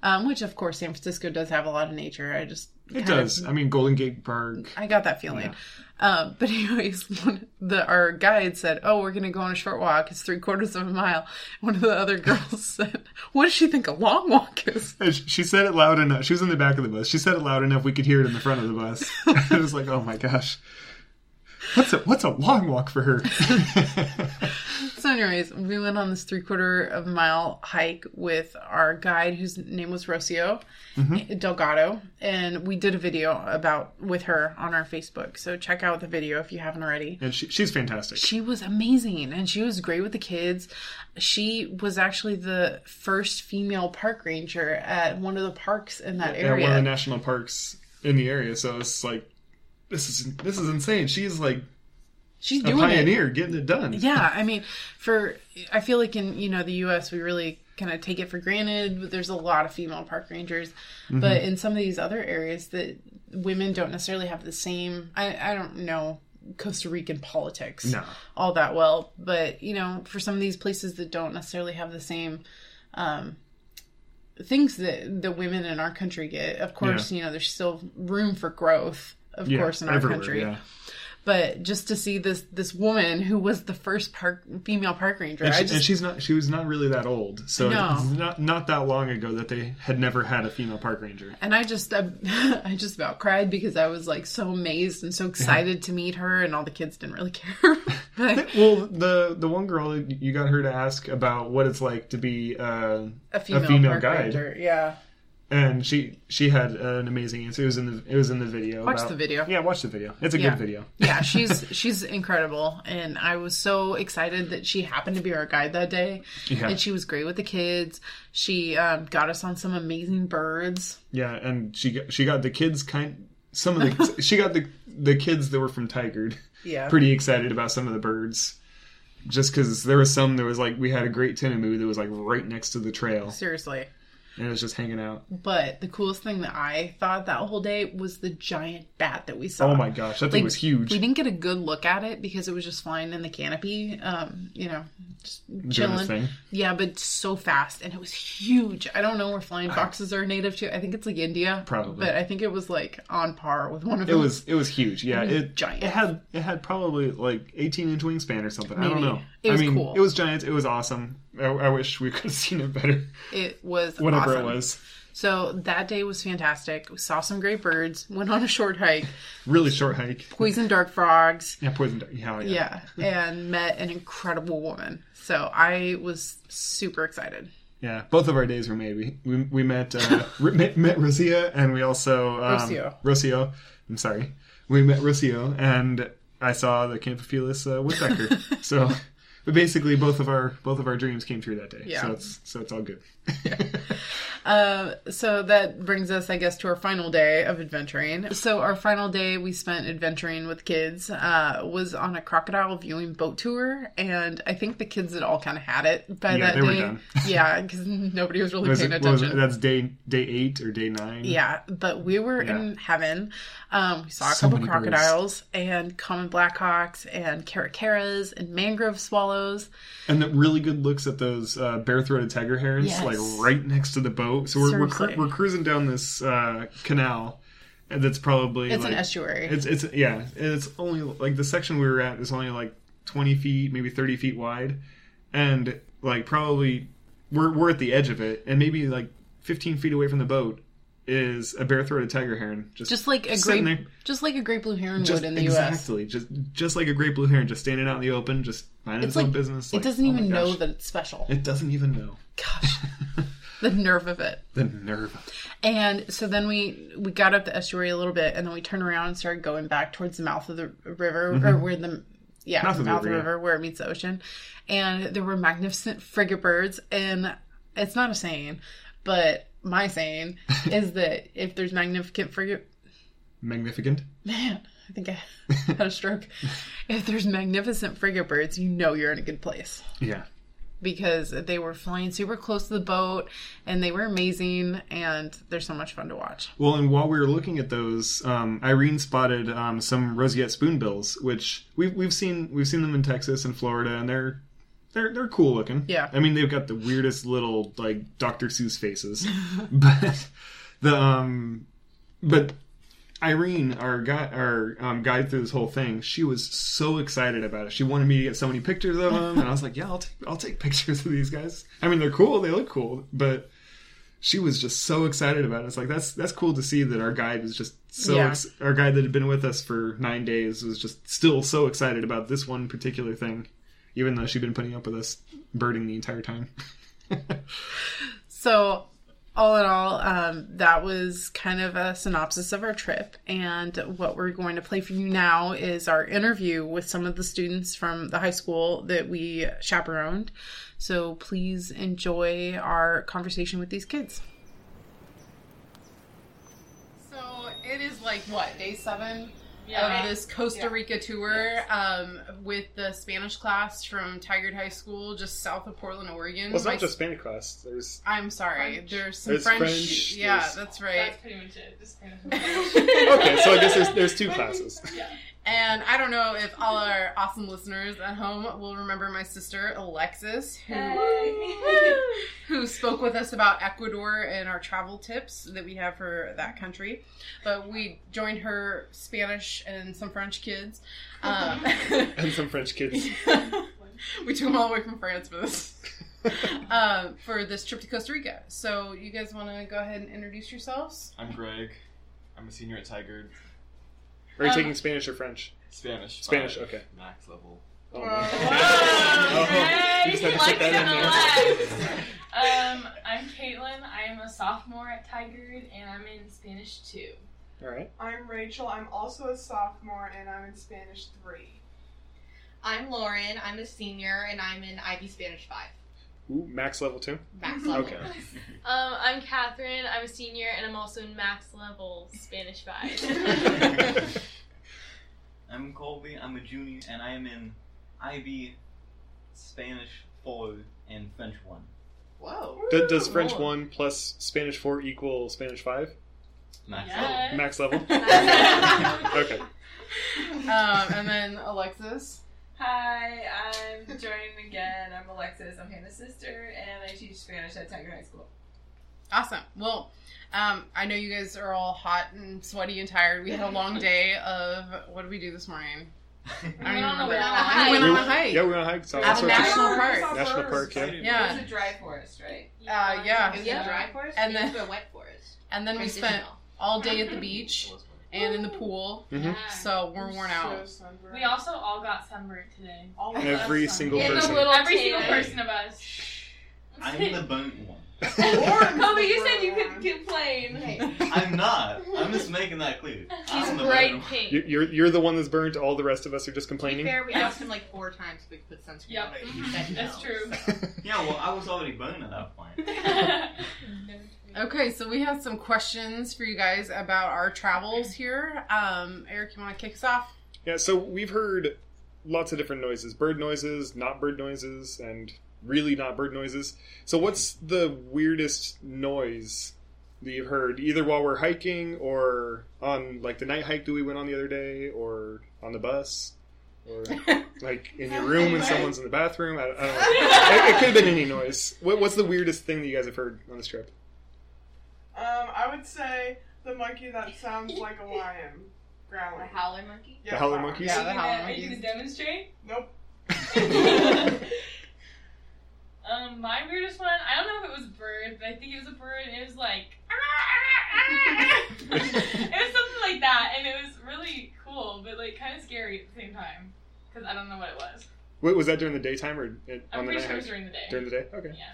[SPEAKER 1] Um, which of course San Francisco does have a lot of nature. I just
[SPEAKER 2] it
[SPEAKER 1] kind of-
[SPEAKER 2] does. I mean, Golden Gate Park.
[SPEAKER 1] I got that feeling. Um, but anyways, one, the our guide said, "Oh, we're gonna go on a short walk. It's three quarters of a mile." One of the other girls said, "What does she think a long walk is?"
[SPEAKER 2] She- She said it loud enough. She was in the back of the bus. She said it loud enough we could hear it in the front of the bus. it was like, oh my gosh, what's a what's a long walk for her?
[SPEAKER 1] So, anyways, we went on this three quarter of a mile hike with our guide, whose name was Rocio mm-hmm. Delgado, and we did a video about with her on our Facebook. So check out the video if you haven't already.
[SPEAKER 2] and she, she's fantastic.
[SPEAKER 1] She was amazing and she was great with the kids. She was actually the first female park ranger at one of the parks in that
[SPEAKER 2] At one of the national parks in the area. So it's like, this is this is insane. She's like
[SPEAKER 1] She's
[SPEAKER 2] a
[SPEAKER 1] doing it.
[SPEAKER 2] pioneer, getting it done.
[SPEAKER 1] Yeah, I mean, for I feel like in you know the U.S. we really kind of take it for granted. But there's a lot of female park rangers,
[SPEAKER 2] Mm-hmm.
[SPEAKER 1] but in some of these other areas that women don't necessarily have the same. I I don't know Costa Rican politics
[SPEAKER 2] No.
[SPEAKER 1] all that well, but you know, for some of these places that don't necessarily have the same. Um, things that the women in our country get of course you know there's still room for growth of
[SPEAKER 2] Yeah,
[SPEAKER 1] course in our country
[SPEAKER 2] yeah.
[SPEAKER 1] but just to see this this woman who was the first park female park ranger,
[SPEAKER 2] And,
[SPEAKER 1] I
[SPEAKER 2] she,
[SPEAKER 1] just
[SPEAKER 2] and she's not. She was not really that old, so
[SPEAKER 1] No.
[SPEAKER 2] not not that long ago that they had never had a female park ranger.
[SPEAKER 1] and I just I, I just about cried because I was like so amazed and so excited to meet her, and all the kids didn't really care. but
[SPEAKER 2] Well, the the one girl you got her to ask about what it's like to be uh,
[SPEAKER 1] a female,
[SPEAKER 2] female
[SPEAKER 1] park
[SPEAKER 2] guide.
[SPEAKER 1] ranger, yeah.
[SPEAKER 2] And she she had an amazing answer. It was in the it was in the video.
[SPEAKER 1] Watch
[SPEAKER 2] about-
[SPEAKER 1] the video.
[SPEAKER 2] Yeah, watch the video. It's a
[SPEAKER 1] Yeah.
[SPEAKER 2] good video.
[SPEAKER 1] yeah, she's she's incredible, and I was so excited that she happened to be our guide that day,
[SPEAKER 2] Yeah.
[SPEAKER 1] and she was great with the kids. She um, got us on some amazing birds.
[SPEAKER 2] Yeah, and she got, she got the kids kind. Some of the she got the the kids that were from Tigard
[SPEAKER 1] Yeah,
[SPEAKER 2] pretty excited about some of the birds. Just because there was some that was like we had a great tinamou that was like right next to the trail
[SPEAKER 1] seriously.
[SPEAKER 2] And it was just hanging out.
[SPEAKER 1] But the coolest thing that I thought that whole day was the giant bat that we saw.
[SPEAKER 2] Oh my gosh, that thing was huge.
[SPEAKER 1] We didn't get a good look at it because it was just flying in the canopy, um, you know, just chilling.
[SPEAKER 2] thing.
[SPEAKER 1] Yeah, but so fast, and it was huge. I don't know where flying foxes are native to. I think it's like India,
[SPEAKER 2] Probably.
[SPEAKER 1] but I think it was like on par with one of
[SPEAKER 2] It
[SPEAKER 1] them.
[SPEAKER 2] was it was huge. Yeah, it
[SPEAKER 1] giant.
[SPEAKER 2] It had it had probably like 18 inch wingspan or something. I don't know.
[SPEAKER 1] It was
[SPEAKER 2] I mean,
[SPEAKER 1] cool.
[SPEAKER 2] it was giant. It was awesome. I, I wish we could have seen it better.
[SPEAKER 1] It was
[SPEAKER 2] Whatever
[SPEAKER 1] awesome.
[SPEAKER 2] it was,
[SPEAKER 1] So that day was fantastic. We saw some great birds. Went on a short hike.
[SPEAKER 2] really short hike.
[SPEAKER 1] Poison dart frogs.
[SPEAKER 2] Yeah, poison. dart- Yeah, yeah.
[SPEAKER 1] Yeah, and met an incredible woman. So I was super excited.
[SPEAKER 2] Yeah, both of our days were made. We we, we met uh, met, met Rosia and we also um,
[SPEAKER 1] Rocio.
[SPEAKER 2] Rocio. I'm sorry. We met Rocio and I saw the Campephilus uh, woodpecker. so but basically, both of our both of our dreams came true that day.
[SPEAKER 1] Yeah.
[SPEAKER 2] So it's so it's all good.
[SPEAKER 1] Uh, so that brings us, I guess, to our final day of adventuring. So our final day we spent adventuring with kids uh, was on a crocodile viewing boat tour, and I think the kids had all kind of had it by
[SPEAKER 2] Yeah,
[SPEAKER 1] that day. yeah, because nobody was really
[SPEAKER 2] Was
[SPEAKER 1] paying
[SPEAKER 2] it- what was it?
[SPEAKER 1] attention.
[SPEAKER 2] that's day day eight or day nine.
[SPEAKER 1] Yeah, but we were in heaven. Um, we saw a
[SPEAKER 2] So
[SPEAKER 1] couple
[SPEAKER 2] many birds.
[SPEAKER 1] crocodiles and common blackhawks and caracaras and mangrove swallows.
[SPEAKER 2] And the really good looks at those uh, bare-throated tiger herons,
[SPEAKER 1] Yes.
[SPEAKER 2] like right next to the boat. So we're we're, cru- we're cruising down this uh, canal, and that's probably
[SPEAKER 1] It's
[SPEAKER 2] like,
[SPEAKER 1] an estuary.
[SPEAKER 2] It's it's yeah. and It's only like the section we were at is only like twenty feet, maybe thirty feet wide, and like probably we're we're at the edge of it, and maybe like fifteen feet away from the boat is a bare-throated tiger heron, just
[SPEAKER 1] just like a
[SPEAKER 2] sitting
[SPEAKER 1] great,
[SPEAKER 2] there.
[SPEAKER 1] just like a great blue heron
[SPEAKER 2] just
[SPEAKER 1] would in the U.S.
[SPEAKER 2] exactly just just like a great blue heron, just standing out in the open, just minding
[SPEAKER 1] It's
[SPEAKER 2] its own
[SPEAKER 1] like
[SPEAKER 2] business.
[SPEAKER 1] it doesn't
[SPEAKER 2] oh
[SPEAKER 1] even know that it's special.
[SPEAKER 2] It doesn't even know.
[SPEAKER 1] Gosh, the nerve of it.
[SPEAKER 2] The nerve.
[SPEAKER 1] And so then we we got up the estuary a little bit, and then we turned around and started going back towards the mouth of the river, or where the yeah
[SPEAKER 2] Mm-hmm. Mouth
[SPEAKER 1] the
[SPEAKER 2] of
[SPEAKER 1] mouth of the
[SPEAKER 2] river,
[SPEAKER 1] river where it meets the ocean. And there were magnificent frigate birds, and it's not a saying, but my saying is that if there's magnificent frigate
[SPEAKER 2] Magnificent.
[SPEAKER 1] man, I think I had a stroke. if there's magnificent frigate birds, you know you're in a good place
[SPEAKER 2] Yeah.
[SPEAKER 1] because they were flying super close to the boat and they were amazing and they're so much fun to watch.
[SPEAKER 2] Well, and while we were looking at those, um, Irene spotted um, some roseate spoonbills, which we've we've seen we've seen them in Texas and Florida, and they're they're they're cool looking.
[SPEAKER 1] Yeah.
[SPEAKER 2] I mean they've got the weirdest little like Dr. Seuss faces, but the um, but Irene, our guy, our um, guide through this whole thing, she was so excited about it. She wanted me to get so many pictures of them, and I was like, "Yeah, I'll take I'll take pictures of these guys. I mean, they're cool. They look cool, but." She was just so excited about it. It's like that's that's cool to see that our guide was just so
[SPEAKER 1] Yeah.
[SPEAKER 2] ex- our guide that had been with us for nine days was just still so excited about this one particular thing, even though she'd been putting up with us birding the entire time.
[SPEAKER 1] So, all in all, um, that was kind of a synopsis of our trip. And what we're going to play for you now is our interview with some of the students from the high school that we chaperoned. So, please enjoy our conversation with these kids. So, it is like what, day seven? Of this Costa Rica tour um, with the Spanish class from Tigard High School, just south of Portland, Oregon. Well, it's not My- just
[SPEAKER 2] Spanish class. There's
[SPEAKER 1] I'm sorry.
[SPEAKER 3] French.
[SPEAKER 1] There's some
[SPEAKER 2] There's
[SPEAKER 1] French.
[SPEAKER 2] French,
[SPEAKER 1] yeah,
[SPEAKER 2] there's-
[SPEAKER 1] that's right.
[SPEAKER 3] That's pretty much it. Just kind of.
[SPEAKER 2] okay. So I guess there's there's two classes.
[SPEAKER 3] yeah.
[SPEAKER 1] And I don't know if all our awesome listeners at home will remember my sister Alexis, who who spoke with us about Ecuador and our travel tips that we have for that country. But we joined her Spanish and some French kids. Um,
[SPEAKER 2] And some French kids.
[SPEAKER 1] we took them all the way from France for this. um, for this trip to Costa Rica. So, you guys want to go ahead and introduce yourselves?
[SPEAKER 4] I'm Greg. I'm a senior at Tigard.
[SPEAKER 2] Are you
[SPEAKER 1] Um,
[SPEAKER 2] taking Spanish or French?
[SPEAKER 4] Spanish.
[SPEAKER 2] Spanish,
[SPEAKER 4] five,
[SPEAKER 2] okay.
[SPEAKER 4] Max level.
[SPEAKER 2] Oh,
[SPEAKER 1] Whoa.
[SPEAKER 2] man. Oh, you just had to put that in there.
[SPEAKER 3] Um, I'm Caitlin. I am a sophomore at Tigard, and I'm in Spanish too.
[SPEAKER 2] All right.
[SPEAKER 5] I'm Rachel. I'm also a sophomore and I'm in Spanish 3.
[SPEAKER 6] I'm Lauren. I'm a senior and I'm in IB Spanish 5.
[SPEAKER 2] Ooh, max level two.
[SPEAKER 6] Max level.
[SPEAKER 2] Okay.
[SPEAKER 7] Um, I'm Catherine. I'm a senior, and I'm also in max level Spanish 5.
[SPEAKER 8] I'm Colby. I'm a junior, and I am in IB Spanish 4 and French 1.
[SPEAKER 6] Whoa.
[SPEAKER 2] Does, does French
[SPEAKER 3] Cool.
[SPEAKER 2] one plus Spanish four equal Spanish five?
[SPEAKER 8] Max
[SPEAKER 3] Yes.
[SPEAKER 2] Max level. Okay.
[SPEAKER 1] Um, and then Alexis.
[SPEAKER 9] Hi, I'm joining again. I'm Alexis. I'm Hannah's sister, and I teach Spanish at Tigard High School.
[SPEAKER 1] Awesome. Well, um, I know you guys are all hot and sweaty and tired. We had a long day of what did we do this morning? I don't even
[SPEAKER 3] on a
[SPEAKER 1] remember.
[SPEAKER 3] hike.
[SPEAKER 1] We went on a hike.
[SPEAKER 2] Yeah, we went on a hike. So
[SPEAKER 1] At
[SPEAKER 2] all
[SPEAKER 1] a
[SPEAKER 2] of-
[SPEAKER 1] national park.
[SPEAKER 2] National park, yeah.
[SPEAKER 1] Yeah.
[SPEAKER 9] It was a dry forest, right?
[SPEAKER 1] Uh, yeah.
[SPEAKER 6] It was
[SPEAKER 9] Yeah.
[SPEAKER 6] a dry forest
[SPEAKER 1] And
[SPEAKER 6] and
[SPEAKER 1] then-
[SPEAKER 6] then a wet forest.
[SPEAKER 1] And then we spent all day at the beach and in the pool,
[SPEAKER 2] Mhm.
[SPEAKER 1] so we're worn out.
[SPEAKER 5] Sunburned.
[SPEAKER 3] We also all got sunburned today.
[SPEAKER 5] All of
[SPEAKER 2] Every
[SPEAKER 5] us
[SPEAKER 2] single
[SPEAKER 5] sunburned.
[SPEAKER 2] Person.
[SPEAKER 7] little
[SPEAKER 3] Every single person of us.
[SPEAKER 8] I'm the burnt one.
[SPEAKER 7] Colby, you said you could complain.
[SPEAKER 8] I'm not. I'm just making that clear.
[SPEAKER 7] He's
[SPEAKER 8] I'm the
[SPEAKER 7] bright
[SPEAKER 8] burnt one.
[SPEAKER 7] pink.
[SPEAKER 2] You- You're you're the one that's burnt. All the rest of us are just
[SPEAKER 6] To be
[SPEAKER 2] complaining.
[SPEAKER 6] fair, we asked him like four times if we could put sunscreen
[SPEAKER 3] Yep.
[SPEAKER 6] on it. He said
[SPEAKER 3] That's
[SPEAKER 6] no,
[SPEAKER 3] true.
[SPEAKER 6] so.
[SPEAKER 8] Yeah, well, I was already burnt at that point.
[SPEAKER 1] Okay, so we have some questions for you guys about our travels here. Um, Eric, you want to kick us off?
[SPEAKER 2] Yeah, so we've heard lots of different noises bird noises, not bird noises, and really not bird noises. So, what's the weirdest noise that you've heard, either while we're hiking or on like the night hike that we went on the other day, or on the bus, or like in your room when someone's in the bathroom? I, I don't know. It, it could have been any noise. What, what's the weirdest thing that you guys have heard on this trip?
[SPEAKER 5] Um, I would say the monkey that sounds like a lion growling.
[SPEAKER 6] The howler monkey?
[SPEAKER 5] Yeah,
[SPEAKER 2] The howler
[SPEAKER 5] that one.
[SPEAKER 2] monkeys?
[SPEAKER 1] Yeah, the howler
[SPEAKER 3] gonna- Are you gonna demonstrate?
[SPEAKER 5] Nope.
[SPEAKER 3] um, my weirdest one, I don't know if it was a bird, but I think it was a bird, and it was like. it was something like that, and it was really cool, but like kind of scary at the same time. Because I don't know what it was.
[SPEAKER 2] Wait, was that during the daytime or at-
[SPEAKER 3] I'm
[SPEAKER 2] on the
[SPEAKER 3] pretty
[SPEAKER 2] night
[SPEAKER 3] sure it was during the day.
[SPEAKER 2] During the day? Okay.
[SPEAKER 3] Yeah.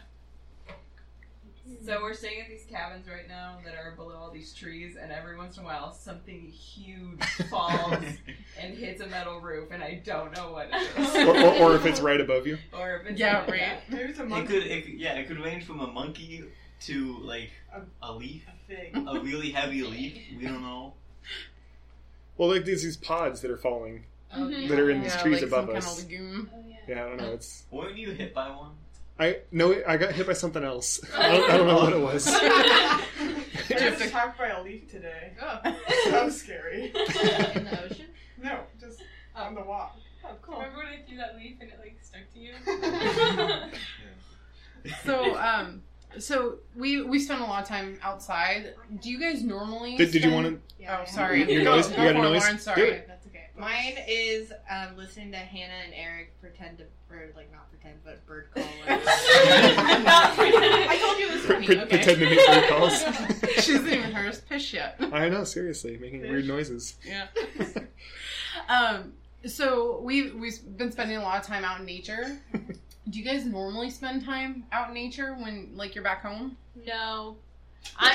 [SPEAKER 9] So we're staying at these cabins right now that are below all these trees, and every once in a while something huge falls and hits a metal roof, and I don't know what it is.
[SPEAKER 2] Or, or, or if it's right above you.
[SPEAKER 9] Or if it's
[SPEAKER 1] Yeah,
[SPEAKER 9] like
[SPEAKER 1] right.
[SPEAKER 9] that.
[SPEAKER 5] Maybe it's a
[SPEAKER 8] It
[SPEAKER 5] monkey.
[SPEAKER 8] could, it, could- yeah, it could range from a monkey to like a leaf,
[SPEAKER 5] A fig.
[SPEAKER 8] a really heavy leaf. We don't know.
[SPEAKER 2] Well, like there's these pods that are falling
[SPEAKER 7] Mhm.
[SPEAKER 2] that are in these
[SPEAKER 1] Yeah,
[SPEAKER 2] trees
[SPEAKER 1] like
[SPEAKER 2] above
[SPEAKER 1] some
[SPEAKER 2] us.
[SPEAKER 1] kind of legume.
[SPEAKER 3] Oh, yeah.
[SPEAKER 2] Yeah, I don't know. It's
[SPEAKER 8] Weren't you hit by one?
[SPEAKER 2] I no, I got hit by something else. I don't, I don't know what it was.
[SPEAKER 5] I
[SPEAKER 1] you have
[SPEAKER 5] was attacked by a leaf today.
[SPEAKER 6] Oh.
[SPEAKER 5] That was scary.
[SPEAKER 6] In the ocean?
[SPEAKER 5] No, just on the walk.
[SPEAKER 6] Oh,
[SPEAKER 3] Do you Remember when I threw that leaf and it like stuck to you?
[SPEAKER 1] So, um, so we we spent a lot of time outside. Do you guys normally?
[SPEAKER 2] Did, did you
[SPEAKER 1] spend-
[SPEAKER 2] want
[SPEAKER 6] Yeah,
[SPEAKER 1] Oh, sorry.
[SPEAKER 2] Your
[SPEAKER 1] Go-
[SPEAKER 2] noise? You got a noise?
[SPEAKER 1] Lauren,
[SPEAKER 2] Do
[SPEAKER 1] sorry.
[SPEAKER 2] It.
[SPEAKER 6] That's okay. Mine is um, listening to Hannah and Eric pretend to, or like not pretend, but bird call.
[SPEAKER 3] Not pretend.
[SPEAKER 6] I told you it was
[SPEAKER 2] Pre-
[SPEAKER 6] funny.
[SPEAKER 2] pre-
[SPEAKER 6] okay.
[SPEAKER 2] pretend to make bird calls?
[SPEAKER 1] she hasn't even heard us pitch yet.
[SPEAKER 2] I know, seriously, making weird noises.
[SPEAKER 1] Yeah. um. So we we've been spending a lot of time out in nature. Do you guys normally spend time out in nature when like you're back home?
[SPEAKER 7] No. I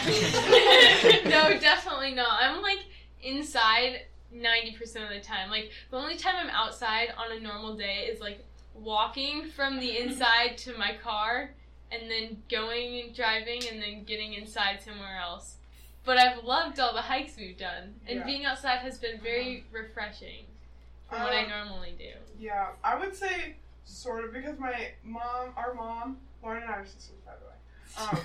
[SPEAKER 7] No, definitely not. I'm like inside 90% of the time. Like the only time I'm outside on a normal day is like walking from the inside to my car and then going and driving and then getting inside somewhere else. But I've loved all the hikes we've done and
[SPEAKER 5] Yeah.
[SPEAKER 7] being outside has been very refreshing from what I
[SPEAKER 5] Um,
[SPEAKER 7] normally do.
[SPEAKER 5] Yeah, I would say sort of because my mom, our mom, Lauren and I are sisters, by the way. Um,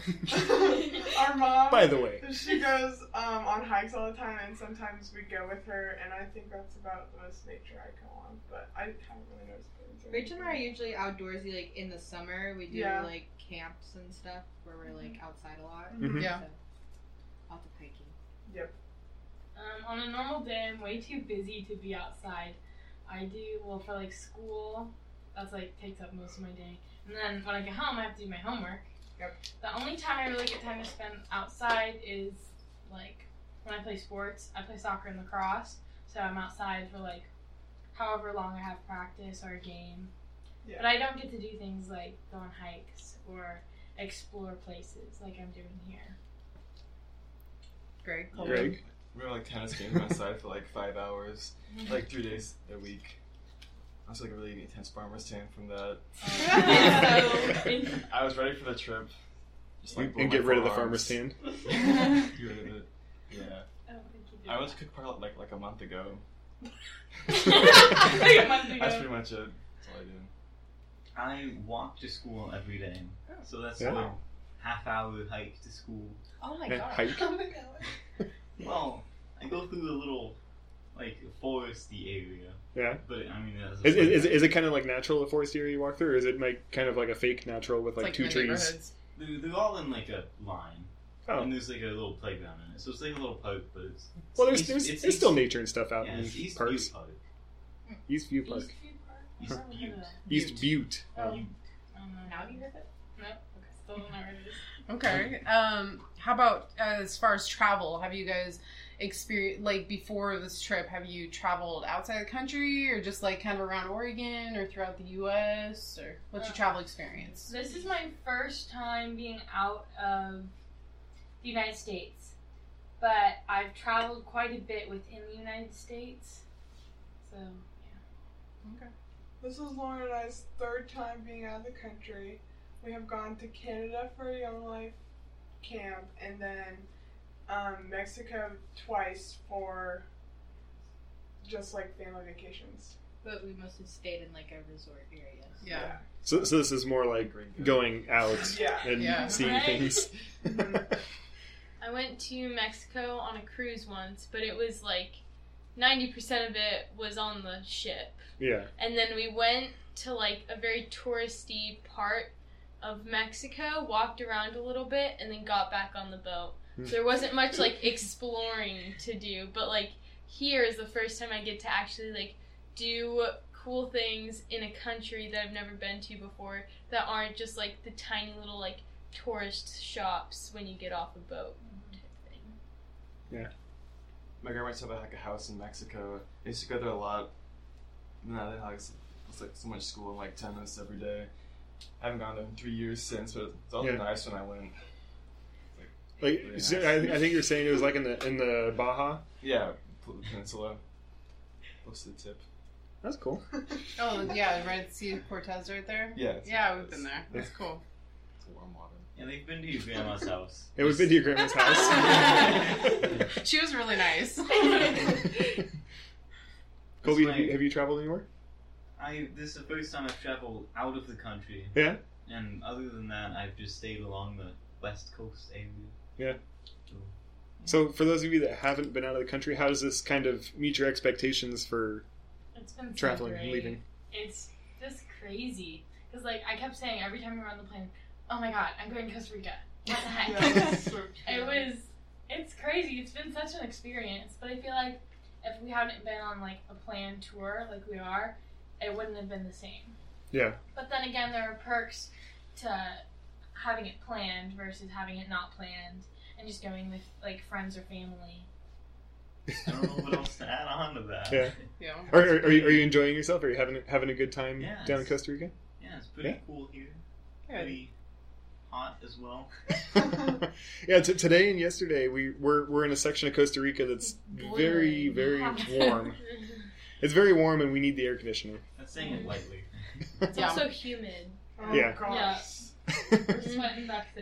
[SPEAKER 5] our mom,
[SPEAKER 2] By the way,
[SPEAKER 5] she goes um, on hikes all the time, and sometimes we go with her, and I think that's about the most nature I go on. But I haven't really noticed
[SPEAKER 6] Rachel and I are usually outdoorsy. Like in the summer, we do
[SPEAKER 5] Yeah.
[SPEAKER 6] like camps and stuff where we're like outside a lot.
[SPEAKER 2] Mhm.
[SPEAKER 1] Yeah.
[SPEAKER 6] So, lots of hiking.
[SPEAKER 3] Um, on a normal day, I'm way too busy to be outside. I do well for like school. That's like takes up most of my day. And then when I get home, I have to do my homework.
[SPEAKER 5] Yep.
[SPEAKER 3] The only time I really get time to spend outside is like when I play sports. I play soccer and lacrosse, so I'm outside for like however long I have practice or a game.
[SPEAKER 5] Yeah.
[SPEAKER 3] But I don't get to do things like go on hikes or explore places like I'm doing here.
[SPEAKER 1] Greg.
[SPEAKER 2] Greg.
[SPEAKER 4] We were like tennis games outside for like five hours, mm-hmm. like three days a week. I was like a really intense farmer's tan from that. Oh. I was ready for the trip. Just,
[SPEAKER 2] And, and get rid of the farmer's tan.
[SPEAKER 4] Get rid of it. Yeah.
[SPEAKER 3] I don't think you.
[SPEAKER 4] I went to Cook Park like like a month ago.
[SPEAKER 3] like a month ago.
[SPEAKER 4] That's pretty much it. That's all I did.
[SPEAKER 8] I walk to school every day, oh. so that's
[SPEAKER 2] Yeah.
[SPEAKER 8] a half hour hike to school.
[SPEAKER 6] Oh my
[SPEAKER 2] Yeah,
[SPEAKER 6] god.
[SPEAKER 2] hike.
[SPEAKER 8] Oh well, I go through a little like foresty area,
[SPEAKER 2] Yeah.
[SPEAKER 8] but I mean, that's
[SPEAKER 2] Is, is, is it kind of like natural, the forest area you walk through, or is it like kind of like a fake natural with
[SPEAKER 1] It's
[SPEAKER 2] like, two trees?
[SPEAKER 8] they're, they're all in like a line,
[SPEAKER 2] Oh.
[SPEAKER 8] and there's like a little playground in it, so it's like a little park, but it's
[SPEAKER 2] Well, there's,
[SPEAKER 8] it's-
[SPEAKER 2] there's,
[SPEAKER 8] it's
[SPEAKER 2] there's still nature and stuff out
[SPEAKER 8] yeah,
[SPEAKER 2] in
[SPEAKER 8] it's East
[SPEAKER 2] parks.
[SPEAKER 8] Butte Park.
[SPEAKER 2] East View Park.
[SPEAKER 3] Eastview Park?
[SPEAKER 8] East Butte.
[SPEAKER 2] East Butte.
[SPEAKER 3] Oh,
[SPEAKER 2] Um,
[SPEAKER 3] I.
[SPEAKER 6] Now you heard it?
[SPEAKER 3] Nope. Okay, still don't know where it is.
[SPEAKER 1] Okay. Um, how about as far as travel? Have you guys experience like before this trip have you traveled outside the country or just like kind of around oregon or throughout the us or what's your
[SPEAKER 3] Uh,
[SPEAKER 1] travel experience
[SPEAKER 3] This is my first time being out of the United States, but I've traveled quite a bit within the United States. So, yeah. Okay.
[SPEAKER 5] This is Lauren and I's third time being out of the country. We have gone to Canada for a Young Life camp and then um, Mexico twice for just like family vacations.
[SPEAKER 6] But we mostly stayed in like a resort area.
[SPEAKER 1] yeah
[SPEAKER 2] So, so this is more like going out
[SPEAKER 5] Yeah.
[SPEAKER 2] and
[SPEAKER 1] Yeah.
[SPEAKER 2] seeing
[SPEAKER 3] Right.
[SPEAKER 2] things.
[SPEAKER 3] I went to Mexico on a cruise once, but it was like 90% of it was on the ship.
[SPEAKER 2] yeah.
[SPEAKER 3] And then we went to like a very touristy part of Mexico, walked around a little bit, and then got back on the boat.
[SPEAKER 2] Hmm.
[SPEAKER 3] So there wasn't much like exploring to do, but like here is the first time I get to actually like do cool things in a country that I've never been to before that aren't just like the tiny little like tourist shops when you get off a boat. type thing.
[SPEAKER 4] Yeah. My grandparents have like a house in Mexico. I used to go there a lot. No, they had it's like so much school and like tennis every day. I haven't gone there in three years since, but it's always
[SPEAKER 2] Yeah.
[SPEAKER 4] nice when I went.
[SPEAKER 2] Like,
[SPEAKER 4] Really
[SPEAKER 2] so
[SPEAKER 4] nice.
[SPEAKER 2] I, I think you're saying it was like in the in the Baja.
[SPEAKER 4] Yeah, peninsula, close to the tip.
[SPEAKER 2] That's cool.
[SPEAKER 1] oh yeah right Sea Cortez right there
[SPEAKER 4] Yeah, it's,
[SPEAKER 1] yeah we've been there that's cool
[SPEAKER 4] it's warm water.
[SPEAKER 8] Yeah, they've been to your grandma's house.
[SPEAKER 2] It was been to your grandma's house.
[SPEAKER 1] she was really nice
[SPEAKER 2] Colby,
[SPEAKER 8] That's
[SPEAKER 2] have you,
[SPEAKER 8] my-
[SPEAKER 2] have you traveled anywhere?
[SPEAKER 8] I this is the first time I've traveled out of the country.
[SPEAKER 2] Yeah?
[SPEAKER 8] And other than that, I've just stayed along the west coast area.
[SPEAKER 2] Yeah.
[SPEAKER 8] So,
[SPEAKER 2] So, for those of you that haven't been out of the country, how does this kind of meet your expectations for
[SPEAKER 3] It's been so
[SPEAKER 2] traveling and leaving?
[SPEAKER 3] It's just crazy. Because, like, I kept saying every time we were on the plane, oh my god, I'm going to Costa Rica. What the heck?
[SPEAKER 5] Yeah,
[SPEAKER 3] it was, it's crazy. It's been such an experience. But I feel like if we hadn't been on, like, a planned tour like we are, it wouldn't have been the same.
[SPEAKER 2] Yeah.
[SPEAKER 3] But then again, there are perks to having it planned versus having it not planned and just going with, like, friends or family.
[SPEAKER 8] I don't know what else to add on to that.
[SPEAKER 2] Yeah.
[SPEAKER 1] yeah
[SPEAKER 2] Are, are, are, you, are you enjoying yourself? Are you having having a good time
[SPEAKER 8] Yeah,
[SPEAKER 2] down in Costa Rica?
[SPEAKER 8] Yeah, it's pretty
[SPEAKER 2] Yeah.
[SPEAKER 8] cool here.
[SPEAKER 1] Good.
[SPEAKER 8] Pretty hot as well.
[SPEAKER 2] yeah, t- today and yesterday we we're, we're in a section of Costa Rica that's very very warm. It's very warm, and we need the air conditioner.
[SPEAKER 8] That's saying it lightly.
[SPEAKER 3] It's
[SPEAKER 1] Yeah.
[SPEAKER 3] also humid.
[SPEAKER 5] Oh
[SPEAKER 2] Yeah.
[SPEAKER 5] gosh.
[SPEAKER 3] We're sweating back to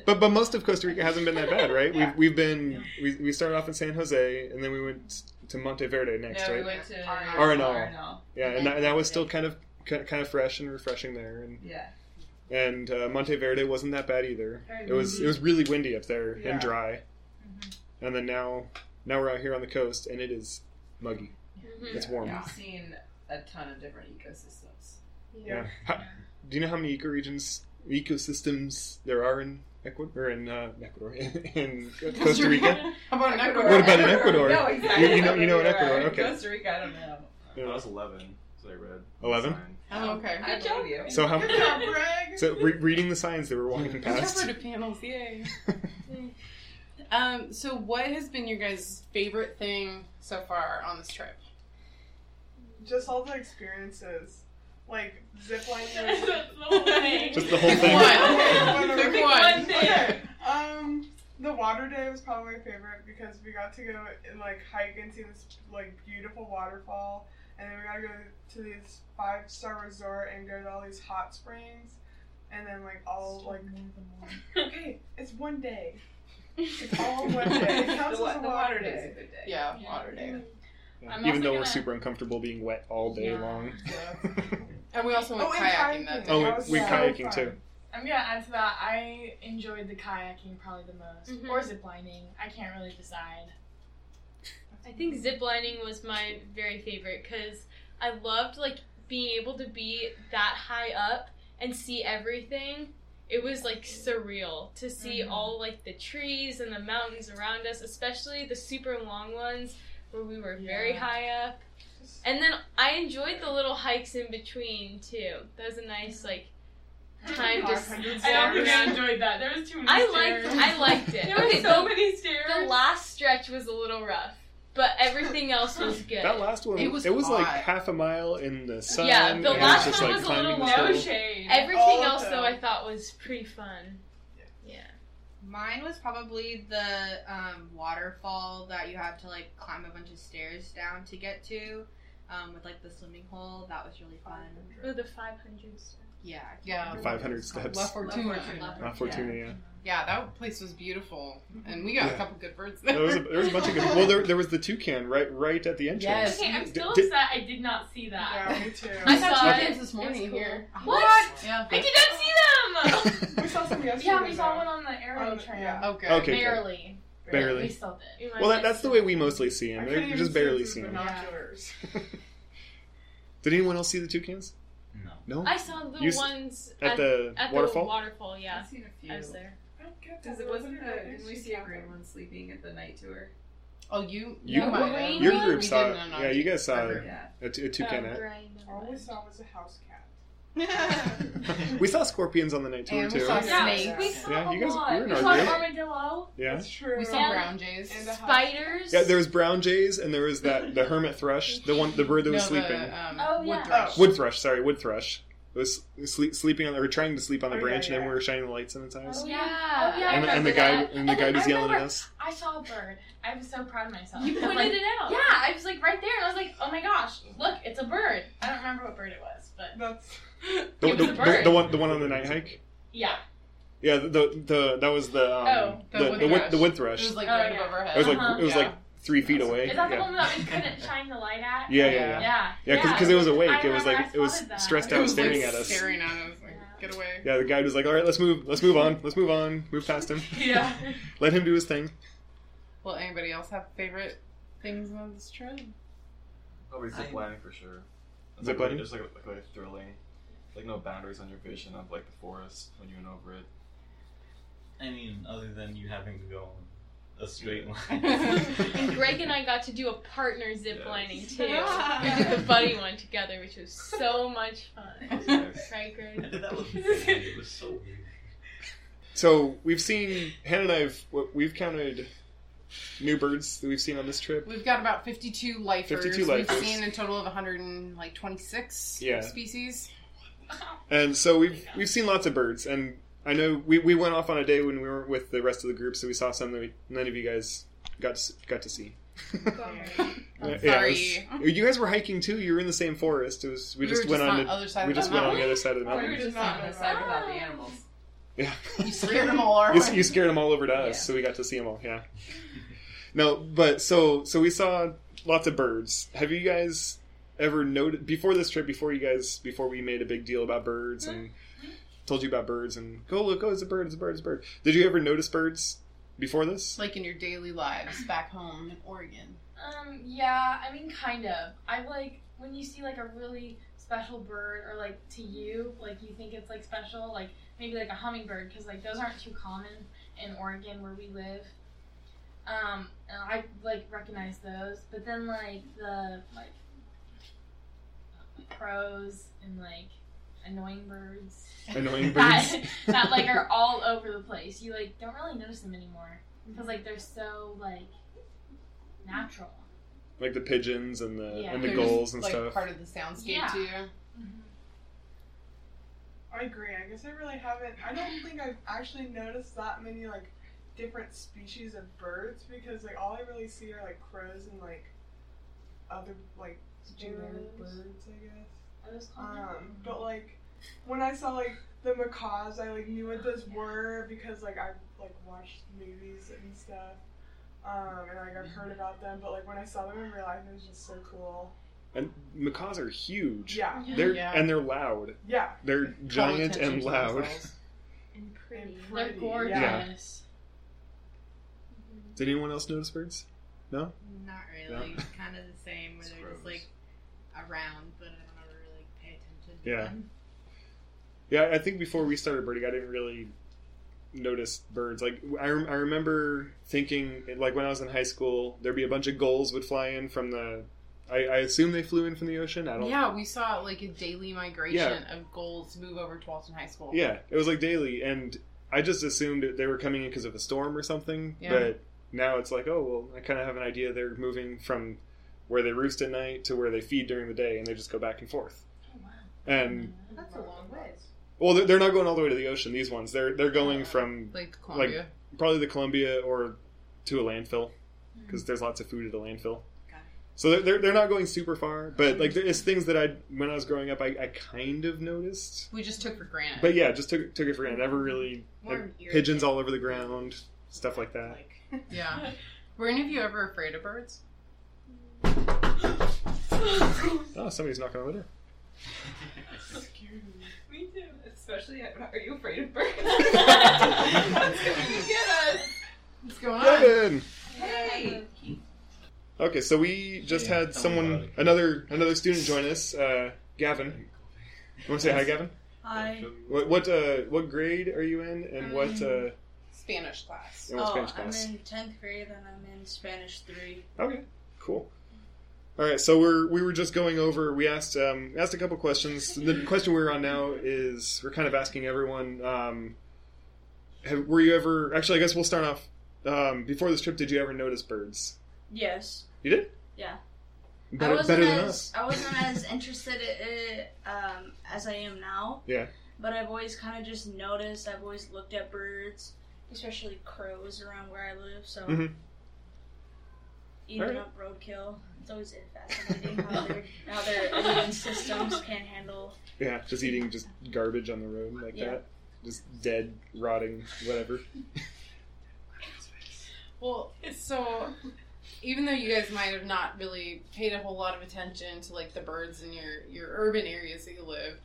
[SPEAKER 2] But but most of Costa Rica hasn't been that bad, right?
[SPEAKER 5] Yeah.
[SPEAKER 2] We've we've been we, we started off in San Jose, and then we went to Monteverde next,
[SPEAKER 9] yeah,
[SPEAKER 2] right?
[SPEAKER 9] we went to
[SPEAKER 2] Arenal.
[SPEAKER 9] Arenal.
[SPEAKER 2] yeah, and that, and that was still kind of kind of fresh and refreshing there, and
[SPEAKER 9] Yeah.
[SPEAKER 2] and uh, Monteverde wasn't that bad either.
[SPEAKER 3] Very
[SPEAKER 2] It was
[SPEAKER 3] windy.
[SPEAKER 2] it was really windy up there
[SPEAKER 5] Yeah.
[SPEAKER 2] and dry,
[SPEAKER 3] Mm-hmm.
[SPEAKER 2] and then now now we're out here on the coast, and it is muggy.
[SPEAKER 3] Mhm.
[SPEAKER 2] It's warm.
[SPEAKER 9] We've seen a ton of different ecosystems.
[SPEAKER 2] Yeah. How, do you know how many ecoregions, ecosystems there are in Ecuador or in uh, Ecuador in Costa Rica?
[SPEAKER 1] how about in ecuador
[SPEAKER 2] What about in Ecuador?
[SPEAKER 9] No, exactly.
[SPEAKER 2] You- you know- you know in Ecuador,
[SPEAKER 9] right.
[SPEAKER 2] okay.
[SPEAKER 9] Costa Rica, I don't know.
[SPEAKER 2] Yeah.
[SPEAKER 4] I was 11, so I read.
[SPEAKER 2] 11?
[SPEAKER 1] Oh okay
[SPEAKER 9] I believe you.
[SPEAKER 2] So how?
[SPEAKER 5] Good job, Greg.
[SPEAKER 2] So re- reading the signs they we're walking past.
[SPEAKER 1] Interpretive panels, yay. um, so what has been your guys' favorite thing so far on this trip?
[SPEAKER 5] Just all the experiences. Like ziplining.
[SPEAKER 3] That's
[SPEAKER 5] was-
[SPEAKER 3] the whole thing.
[SPEAKER 2] Just the whole thing.
[SPEAKER 1] One.
[SPEAKER 5] Pick
[SPEAKER 1] Pick
[SPEAKER 3] one
[SPEAKER 1] one.
[SPEAKER 3] thing.
[SPEAKER 5] Okay. Um, the water day was probably my favorite because we got to go and like hike and see this like beautiful waterfall, and then we got to go to this five star resort and go to all these hot springs, and then like all like okay, it's one day. It's all one day. It counts
[SPEAKER 9] The,
[SPEAKER 5] as a
[SPEAKER 9] the
[SPEAKER 5] water
[SPEAKER 9] water day is a good day.
[SPEAKER 1] Yeah,
[SPEAKER 3] Yeah.
[SPEAKER 1] water day.
[SPEAKER 2] Yeah.
[SPEAKER 3] I'm
[SPEAKER 2] Even
[SPEAKER 3] also
[SPEAKER 2] though we're super uncomfortable being wet all day
[SPEAKER 3] Yeah.
[SPEAKER 2] long.
[SPEAKER 1] And we also went
[SPEAKER 5] Oh, and
[SPEAKER 1] kayaking that
[SPEAKER 5] kayaking.
[SPEAKER 1] day.
[SPEAKER 2] oh, we,
[SPEAKER 5] was
[SPEAKER 2] we
[SPEAKER 5] so
[SPEAKER 2] kayaking
[SPEAKER 5] fun.
[SPEAKER 2] too.
[SPEAKER 3] I'm gonna add to that. I enjoyed the kayaking probably the most,
[SPEAKER 7] Mhm.
[SPEAKER 3] or ziplining. I can't really decide.
[SPEAKER 7] I think ziplining was my very favorite because I loved like being able to be that high up and see everything. It was like surreal to see
[SPEAKER 3] Mhm.
[SPEAKER 7] all like the trees and the mountains around us, especially the super long ones where we were very high up. And then I enjoyed the little hikes in between too. That was a nice like time to s-
[SPEAKER 5] 500
[SPEAKER 7] walk
[SPEAKER 3] I don't think I enjoyed that. There was too many
[SPEAKER 7] I
[SPEAKER 3] stairs.
[SPEAKER 7] liked I liked it.
[SPEAKER 3] There were
[SPEAKER 7] Okay,
[SPEAKER 3] so
[SPEAKER 7] the-
[SPEAKER 3] many stairs.
[SPEAKER 7] the last stretch was a little rough, but everything else was good.
[SPEAKER 2] That last one,
[SPEAKER 1] It was,
[SPEAKER 2] it
[SPEAKER 1] was
[SPEAKER 2] was, like half a mile in the sun.
[SPEAKER 7] Yeah, the
[SPEAKER 2] and it was
[SPEAKER 7] last
[SPEAKER 2] just
[SPEAKER 7] one
[SPEAKER 2] like
[SPEAKER 7] was a little
[SPEAKER 2] the
[SPEAKER 3] No shade.
[SPEAKER 7] Everything
[SPEAKER 5] All
[SPEAKER 7] else though. I thought was pretty fun.
[SPEAKER 6] Mine was probably the um, waterfall that you have to like climb a bunch of stairs down to get to, um, with like the swimming hole. That was really fun.
[SPEAKER 7] Oh, the 500 stuff.
[SPEAKER 6] Yeah.
[SPEAKER 1] Yeah.
[SPEAKER 2] 500
[SPEAKER 6] what it's called.
[SPEAKER 2] steps.
[SPEAKER 1] La Fortuna.
[SPEAKER 6] Fortuna.
[SPEAKER 2] La Fortuna, yeah.
[SPEAKER 1] Yeah, that place was beautiful, and we got
[SPEAKER 2] Yeah.
[SPEAKER 1] a couple good birds there.
[SPEAKER 2] There was a, there was a bunch of good. Well, there, there was the toucan right right at the entrance.
[SPEAKER 1] Yes.
[SPEAKER 3] Okay, I'm still
[SPEAKER 2] did-
[SPEAKER 3] upset I did not see that.
[SPEAKER 5] Yeah, me too.
[SPEAKER 7] I
[SPEAKER 1] I saw
[SPEAKER 7] saw
[SPEAKER 1] chickens this morning
[SPEAKER 7] cool.
[SPEAKER 1] here.
[SPEAKER 3] What?
[SPEAKER 1] Yeah.
[SPEAKER 7] I did not see them!
[SPEAKER 5] we saw some yesterday.
[SPEAKER 3] Yeah, we saw
[SPEAKER 5] though.
[SPEAKER 3] one on the aero
[SPEAKER 5] Um,
[SPEAKER 3] train.
[SPEAKER 5] yeah.
[SPEAKER 1] Okay.
[SPEAKER 2] Okay. good.
[SPEAKER 3] Barely.
[SPEAKER 2] Barely.
[SPEAKER 3] We still did.
[SPEAKER 2] Well, that, that's the way we mostly see them.
[SPEAKER 5] couldn't
[SPEAKER 2] They're just barely
[SPEAKER 5] it
[SPEAKER 2] see them.
[SPEAKER 5] binoculars.
[SPEAKER 2] Did anyone else see the toucans?
[SPEAKER 8] No.
[SPEAKER 2] No.
[SPEAKER 7] I saw the
[SPEAKER 2] You
[SPEAKER 7] ones
[SPEAKER 2] At the
[SPEAKER 7] at
[SPEAKER 2] waterfall.
[SPEAKER 7] the waterfall, yeah.
[SPEAKER 9] I've seen a few.
[SPEAKER 7] I was there.
[SPEAKER 5] Don't get
[SPEAKER 9] Because it wasn't the. Didn't we see a
[SPEAKER 5] Chicago?
[SPEAKER 9] green one sleeping at the night tour?
[SPEAKER 1] Oh, you?
[SPEAKER 2] You-
[SPEAKER 1] no, I-
[SPEAKER 7] Green
[SPEAKER 2] Your group
[SPEAKER 1] We
[SPEAKER 2] saw it.
[SPEAKER 1] not
[SPEAKER 2] Yeah, you guys saw
[SPEAKER 1] Our
[SPEAKER 2] it.
[SPEAKER 1] group.
[SPEAKER 9] Yeah.
[SPEAKER 2] A, t- a toucan.
[SPEAKER 7] Oh,
[SPEAKER 2] at-
[SPEAKER 7] right,
[SPEAKER 5] All we saw was a house cat.
[SPEAKER 2] we saw scorpions on the night tour
[SPEAKER 1] And we
[SPEAKER 2] too.
[SPEAKER 1] saw
[SPEAKER 3] Yeah,
[SPEAKER 1] snakes.
[SPEAKER 3] we saw
[SPEAKER 2] Yeah, you guys-
[SPEAKER 3] lot.
[SPEAKER 2] you were in
[SPEAKER 3] we
[SPEAKER 2] our
[SPEAKER 3] saw an
[SPEAKER 2] group.
[SPEAKER 3] armadillo.
[SPEAKER 2] Yeah.
[SPEAKER 5] That's true.
[SPEAKER 1] We saw
[SPEAKER 7] Yeah.
[SPEAKER 1] brown jays.
[SPEAKER 5] And
[SPEAKER 7] Spiders.
[SPEAKER 2] Yeah, there was brown jays and there was that the hermit thrush, the one the bird that was
[SPEAKER 1] no,
[SPEAKER 2] sleeping.
[SPEAKER 1] The, um,
[SPEAKER 3] Oh,
[SPEAKER 1] wood
[SPEAKER 3] yeah.
[SPEAKER 1] thrush.
[SPEAKER 2] Wood thrush, sorry, wood thrush. It was sleep, sleeping on or trying to sleep on the
[SPEAKER 5] Oh,
[SPEAKER 2] branch,
[SPEAKER 5] yeah,
[SPEAKER 2] and then
[SPEAKER 5] yeah.
[SPEAKER 2] we were shining the lights in its eyes.
[SPEAKER 3] Oh,
[SPEAKER 7] yeah.
[SPEAKER 3] yeah. Oh, yeah.
[SPEAKER 2] And, and the guy
[SPEAKER 3] that.
[SPEAKER 2] and the
[SPEAKER 3] And
[SPEAKER 2] guy was
[SPEAKER 3] I
[SPEAKER 2] yelling at us.
[SPEAKER 3] I saw a bird. I was so proud of myself.
[SPEAKER 7] You pointed
[SPEAKER 3] like,
[SPEAKER 7] it out.
[SPEAKER 3] Yeah, I was like right there, and I was like, "Oh my gosh, look, it's a bird." I don't remember what bird it was, but
[SPEAKER 5] That's.
[SPEAKER 2] The,
[SPEAKER 3] It
[SPEAKER 2] the,
[SPEAKER 3] a
[SPEAKER 2] the,
[SPEAKER 3] bird.
[SPEAKER 2] the one the one on the night hike.
[SPEAKER 3] yeah.
[SPEAKER 2] Yeah, the the, the that was the um,
[SPEAKER 3] Oh,
[SPEAKER 1] the
[SPEAKER 2] the,
[SPEAKER 1] wood
[SPEAKER 2] the, wood,
[SPEAKER 1] thrush. It was like
[SPEAKER 3] Oh,
[SPEAKER 1] right
[SPEAKER 3] yeah.
[SPEAKER 1] above our head.
[SPEAKER 2] It was like
[SPEAKER 3] Uh-huh.
[SPEAKER 2] it was
[SPEAKER 1] Yeah.
[SPEAKER 2] like three feet away.
[SPEAKER 3] Is that the
[SPEAKER 2] yeah.
[SPEAKER 3] one that we couldn't shine the light at?
[SPEAKER 2] Yeah, yeah,
[SPEAKER 1] Yeah.
[SPEAKER 2] yeah.
[SPEAKER 3] Yeah.
[SPEAKER 2] Yeah, because it was awake.
[SPEAKER 3] I
[SPEAKER 2] It was like it was
[SPEAKER 3] that.
[SPEAKER 2] stressed out,
[SPEAKER 1] was, like,
[SPEAKER 2] staring at us.
[SPEAKER 1] Staring at us. Like, get away.
[SPEAKER 2] Yeah, the guide was like, "All right, let's move. Let's move on. Let's move on. Move past him.
[SPEAKER 3] Yeah.
[SPEAKER 2] Let him do his thing."
[SPEAKER 1] Well, anybody else have favorite things on this trip?
[SPEAKER 4] Probably zip
[SPEAKER 8] I-
[SPEAKER 4] for sure. It's
[SPEAKER 2] Zip
[SPEAKER 4] like,
[SPEAKER 2] lining?
[SPEAKER 4] Just like, like, like thrilling. Like no boundaries on your vision of like the forest when you went over it.
[SPEAKER 8] I mean, other than you having to go on a straight line.
[SPEAKER 7] And Greg and I got to do a partner zip
[SPEAKER 4] Yes.
[SPEAKER 7] lining too. We did the buddy one together, which was so much fun.
[SPEAKER 4] Nice.
[SPEAKER 7] Right, Greg?
[SPEAKER 8] that was it was so weird.
[SPEAKER 2] So we've seen Hannah and I've what we've counted new birds that we've seen on this trip.
[SPEAKER 1] We've got about 52 lifers.
[SPEAKER 2] 52 lifers.
[SPEAKER 1] We've seen a total of one hundred and like 126
[SPEAKER 2] Yeah.
[SPEAKER 1] species.
[SPEAKER 2] And so we've we've seen lots of birds, and I know we, we went off on a day when we weren't with the rest of the group, so we saw some that we, none of you guys got to, got to see.
[SPEAKER 1] I'm
[SPEAKER 2] Yeah,
[SPEAKER 1] sorry.
[SPEAKER 2] it was- you guys were hiking too. You were in the same forest. It was we,
[SPEAKER 1] We
[SPEAKER 2] just went
[SPEAKER 1] just
[SPEAKER 2] on
[SPEAKER 1] on
[SPEAKER 2] the
[SPEAKER 1] other side
[SPEAKER 2] we
[SPEAKER 1] of the
[SPEAKER 2] just went on the other side of the
[SPEAKER 5] Oh, we were just
[SPEAKER 9] Not
[SPEAKER 5] not
[SPEAKER 9] on the side without the animals.
[SPEAKER 2] Yeah,
[SPEAKER 1] You scared them all.
[SPEAKER 2] you, you scared them all over to us,
[SPEAKER 9] Yeah.
[SPEAKER 2] so we got to see them all. Yeah. No, but so so we saw lots of birds. Have you guys ever noted before this trip? Before you guys before we made a big deal about birds and mm-hmm. Told you about birds and go look, oh, it's a bird, it's a bird, it's a bird. Did you ever notice birds before this?
[SPEAKER 1] like in your daily lives back home in Oregon.
[SPEAKER 3] Um, yeah, I mean, kind of. I like when you see like a really special bird, or like to you, like you think it's like special, like maybe like a hummingbird, because like those aren't too common in Oregon where we live. Um, and I like recognize those, but then like the like crows and like annoying birds
[SPEAKER 2] Annoying birds.
[SPEAKER 3] that, that like are all over the place. You like don't really notice them anymore because like they're so like natural.
[SPEAKER 2] like the pigeons and the
[SPEAKER 3] Yeah.
[SPEAKER 2] and the
[SPEAKER 1] They're
[SPEAKER 2] gulls
[SPEAKER 1] just,
[SPEAKER 2] and
[SPEAKER 1] like,
[SPEAKER 2] stuff.
[SPEAKER 1] part of the soundscape
[SPEAKER 3] Yeah.
[SPEAKER 1] too.
[SPEAKER 5] I agree. I guess I really haven't. I don't think I've actually noticed that many like different species of birds because like all I really see are like crows and like other like generic birds. I guess.
[SPEAKER 3] Are those called?
[SPEAKER 5] Um, but like when I saw like the macaws, I like knew what those were because like I like watched movies and stuff. Um, and like I've heard about them, but like when I saw them in real life, it was just so cool.
[SPEAKER 2] And macaws are huge.
[SPEAKER 5] Yeah,
[SPEAKER 2] They're
[SPEAKER 1] Yeah.
[SPEAKER 2] and they're loud.
[SPEAKER 5] yeah.
[SPEAKER 2] They're giant and loud.
[SPEAKER 7] And pretty.
[SPEAKER 5] And
[SPEAKER 7] They're gorgeous.
[SPEAKER 2] yeah.
[SPEAKER 7] Mhm.
[SPEAKER 2] Did anyone else notice birds? No.
[SPEAKER 6] Not really. kind of the same, where they're just like around, but I don't ever really pay attention to
[SPEAKER 2] Yeah.
[SPEAKER 6] them.
[SPEAKER 2] Yeah, I think before we started birding, I didn't really notice birds. Like I, rem- I remember thinking, like when I was in high school, there'd be a bunch of gulls would fly in from the. I, I assume they flew in from the ocean. I don't.
[SPEAKER 1] Yeah, we saw like a daily migration of gulls move over to Walton High School.
[SPEAKER 2] Yeah, it was like daily, and I just assumed that they were coming in because of a storm or something.
[SPEAKER 1] Yeah.
[SPEAKER 2] But now it's like, oh well, I kind of have an idea. They're moving from where they roost at night to where they feed during the day, and they just go back and forth. Oh, wow. And
[SPEAKER 6] That's a long ways.
[SPEAKER 2] Well, they're, they're not going all the way to the ocean. These ones, they're they're going uh, from
[SPEAKER 1] Like Columbia.
[SPEAKER 2] probably the Columbia or to a landfill hmm. because there's lots of food at a landfill.
[SPEAKER 6] Got.
[SPEAKER 2] So they're, they're, they're not going super far, but hmm. like there's things that I when I was growing up I, I kind of noticed,
[SPEAKER 1] we just took for granted.
[SPEAKER 2] but yeah, just took took it for granted. Never really
[SPEAKER 6] More
[SPEAKER 2] pigeons all over the ground, stuff like that.
[SPEAKER 6] Like,
[SPEAKER 1] yeah. Were any of you ever afraid of birds?
[SPEAKER 2] Oh, somebody's knocking on the door.
[SPEAKER 9] Me too. Especially, are you afraid of birds? What's going to get us?
[SPEAKER 1] What's going on?
[SPEAKER 2] Kevin.
[SPEAKER 9] Hey.
[SPEAKER 2] Okay, so we just
[SPEAKER 8] Yeah,
[SPEAKER 2] had
[SPEAKER 8] tell me about
[SPEAKER 2] someone another another student join us, uh, Gavin. You want to say hi, Gavin?
[SPEAKER 10] Hi.
[SPEAKER 2] What what uh, what grade are you in, and what uh,
[SPEAKER 1] Spanish class.
[SPEAKER 2] in what
[SPEAKER 10] oh,
[SPEAKER 2] Spanish
[SPEAKER 10] I'm
[SPEAKER 2] class?
[SPEAKER 10] in 10th grade and I'm in Spanish 3.
[SPEAKER 2] Okay, cool. All right, so we're we were just going over. We asked um, asked a couple questions. The question we're on now is we're kind of asking everyone. Um, have, were you ever actually? I guess we'll start off. Um, before this trip, did you ever notice birds?
[SPEAKER 10] Yes.
[SPEAKER 2] You did.
[SPEAKER 10] Yeah.
[SPEAKER 2] Better,
[SPEAKER 10] I wasn't
[SPEAKER 2] better than
[SPEAKER 10] as
[SPEAKER 2] us.
[SPEAKER 10] I wasn't as interested in it um, as I am now.
[SPEAKER 2] Yeah.
[SPEAKER 10] But I've always kind of just noticed. I've always looked at birds, especially crows around where I live. So
[SPEAKER 2] Mhm.
[SPEAKER 10] Eating
[SPEAKER 2] Alright.
[SPEAKER 10] up roadkill. It's always fascinating how their how their immune systems can't handle.
[SPEAKER 2] Yeah, just eating just garbage on the road like
[SPEAKER 10] Yeah.
[SPEAKER 2] that. Just dead, rotting, whatever.
[SPEAKER 1] Well, so even though you guys might have not really paid a whole lot of attention to like the birds in your your urban areas that you live,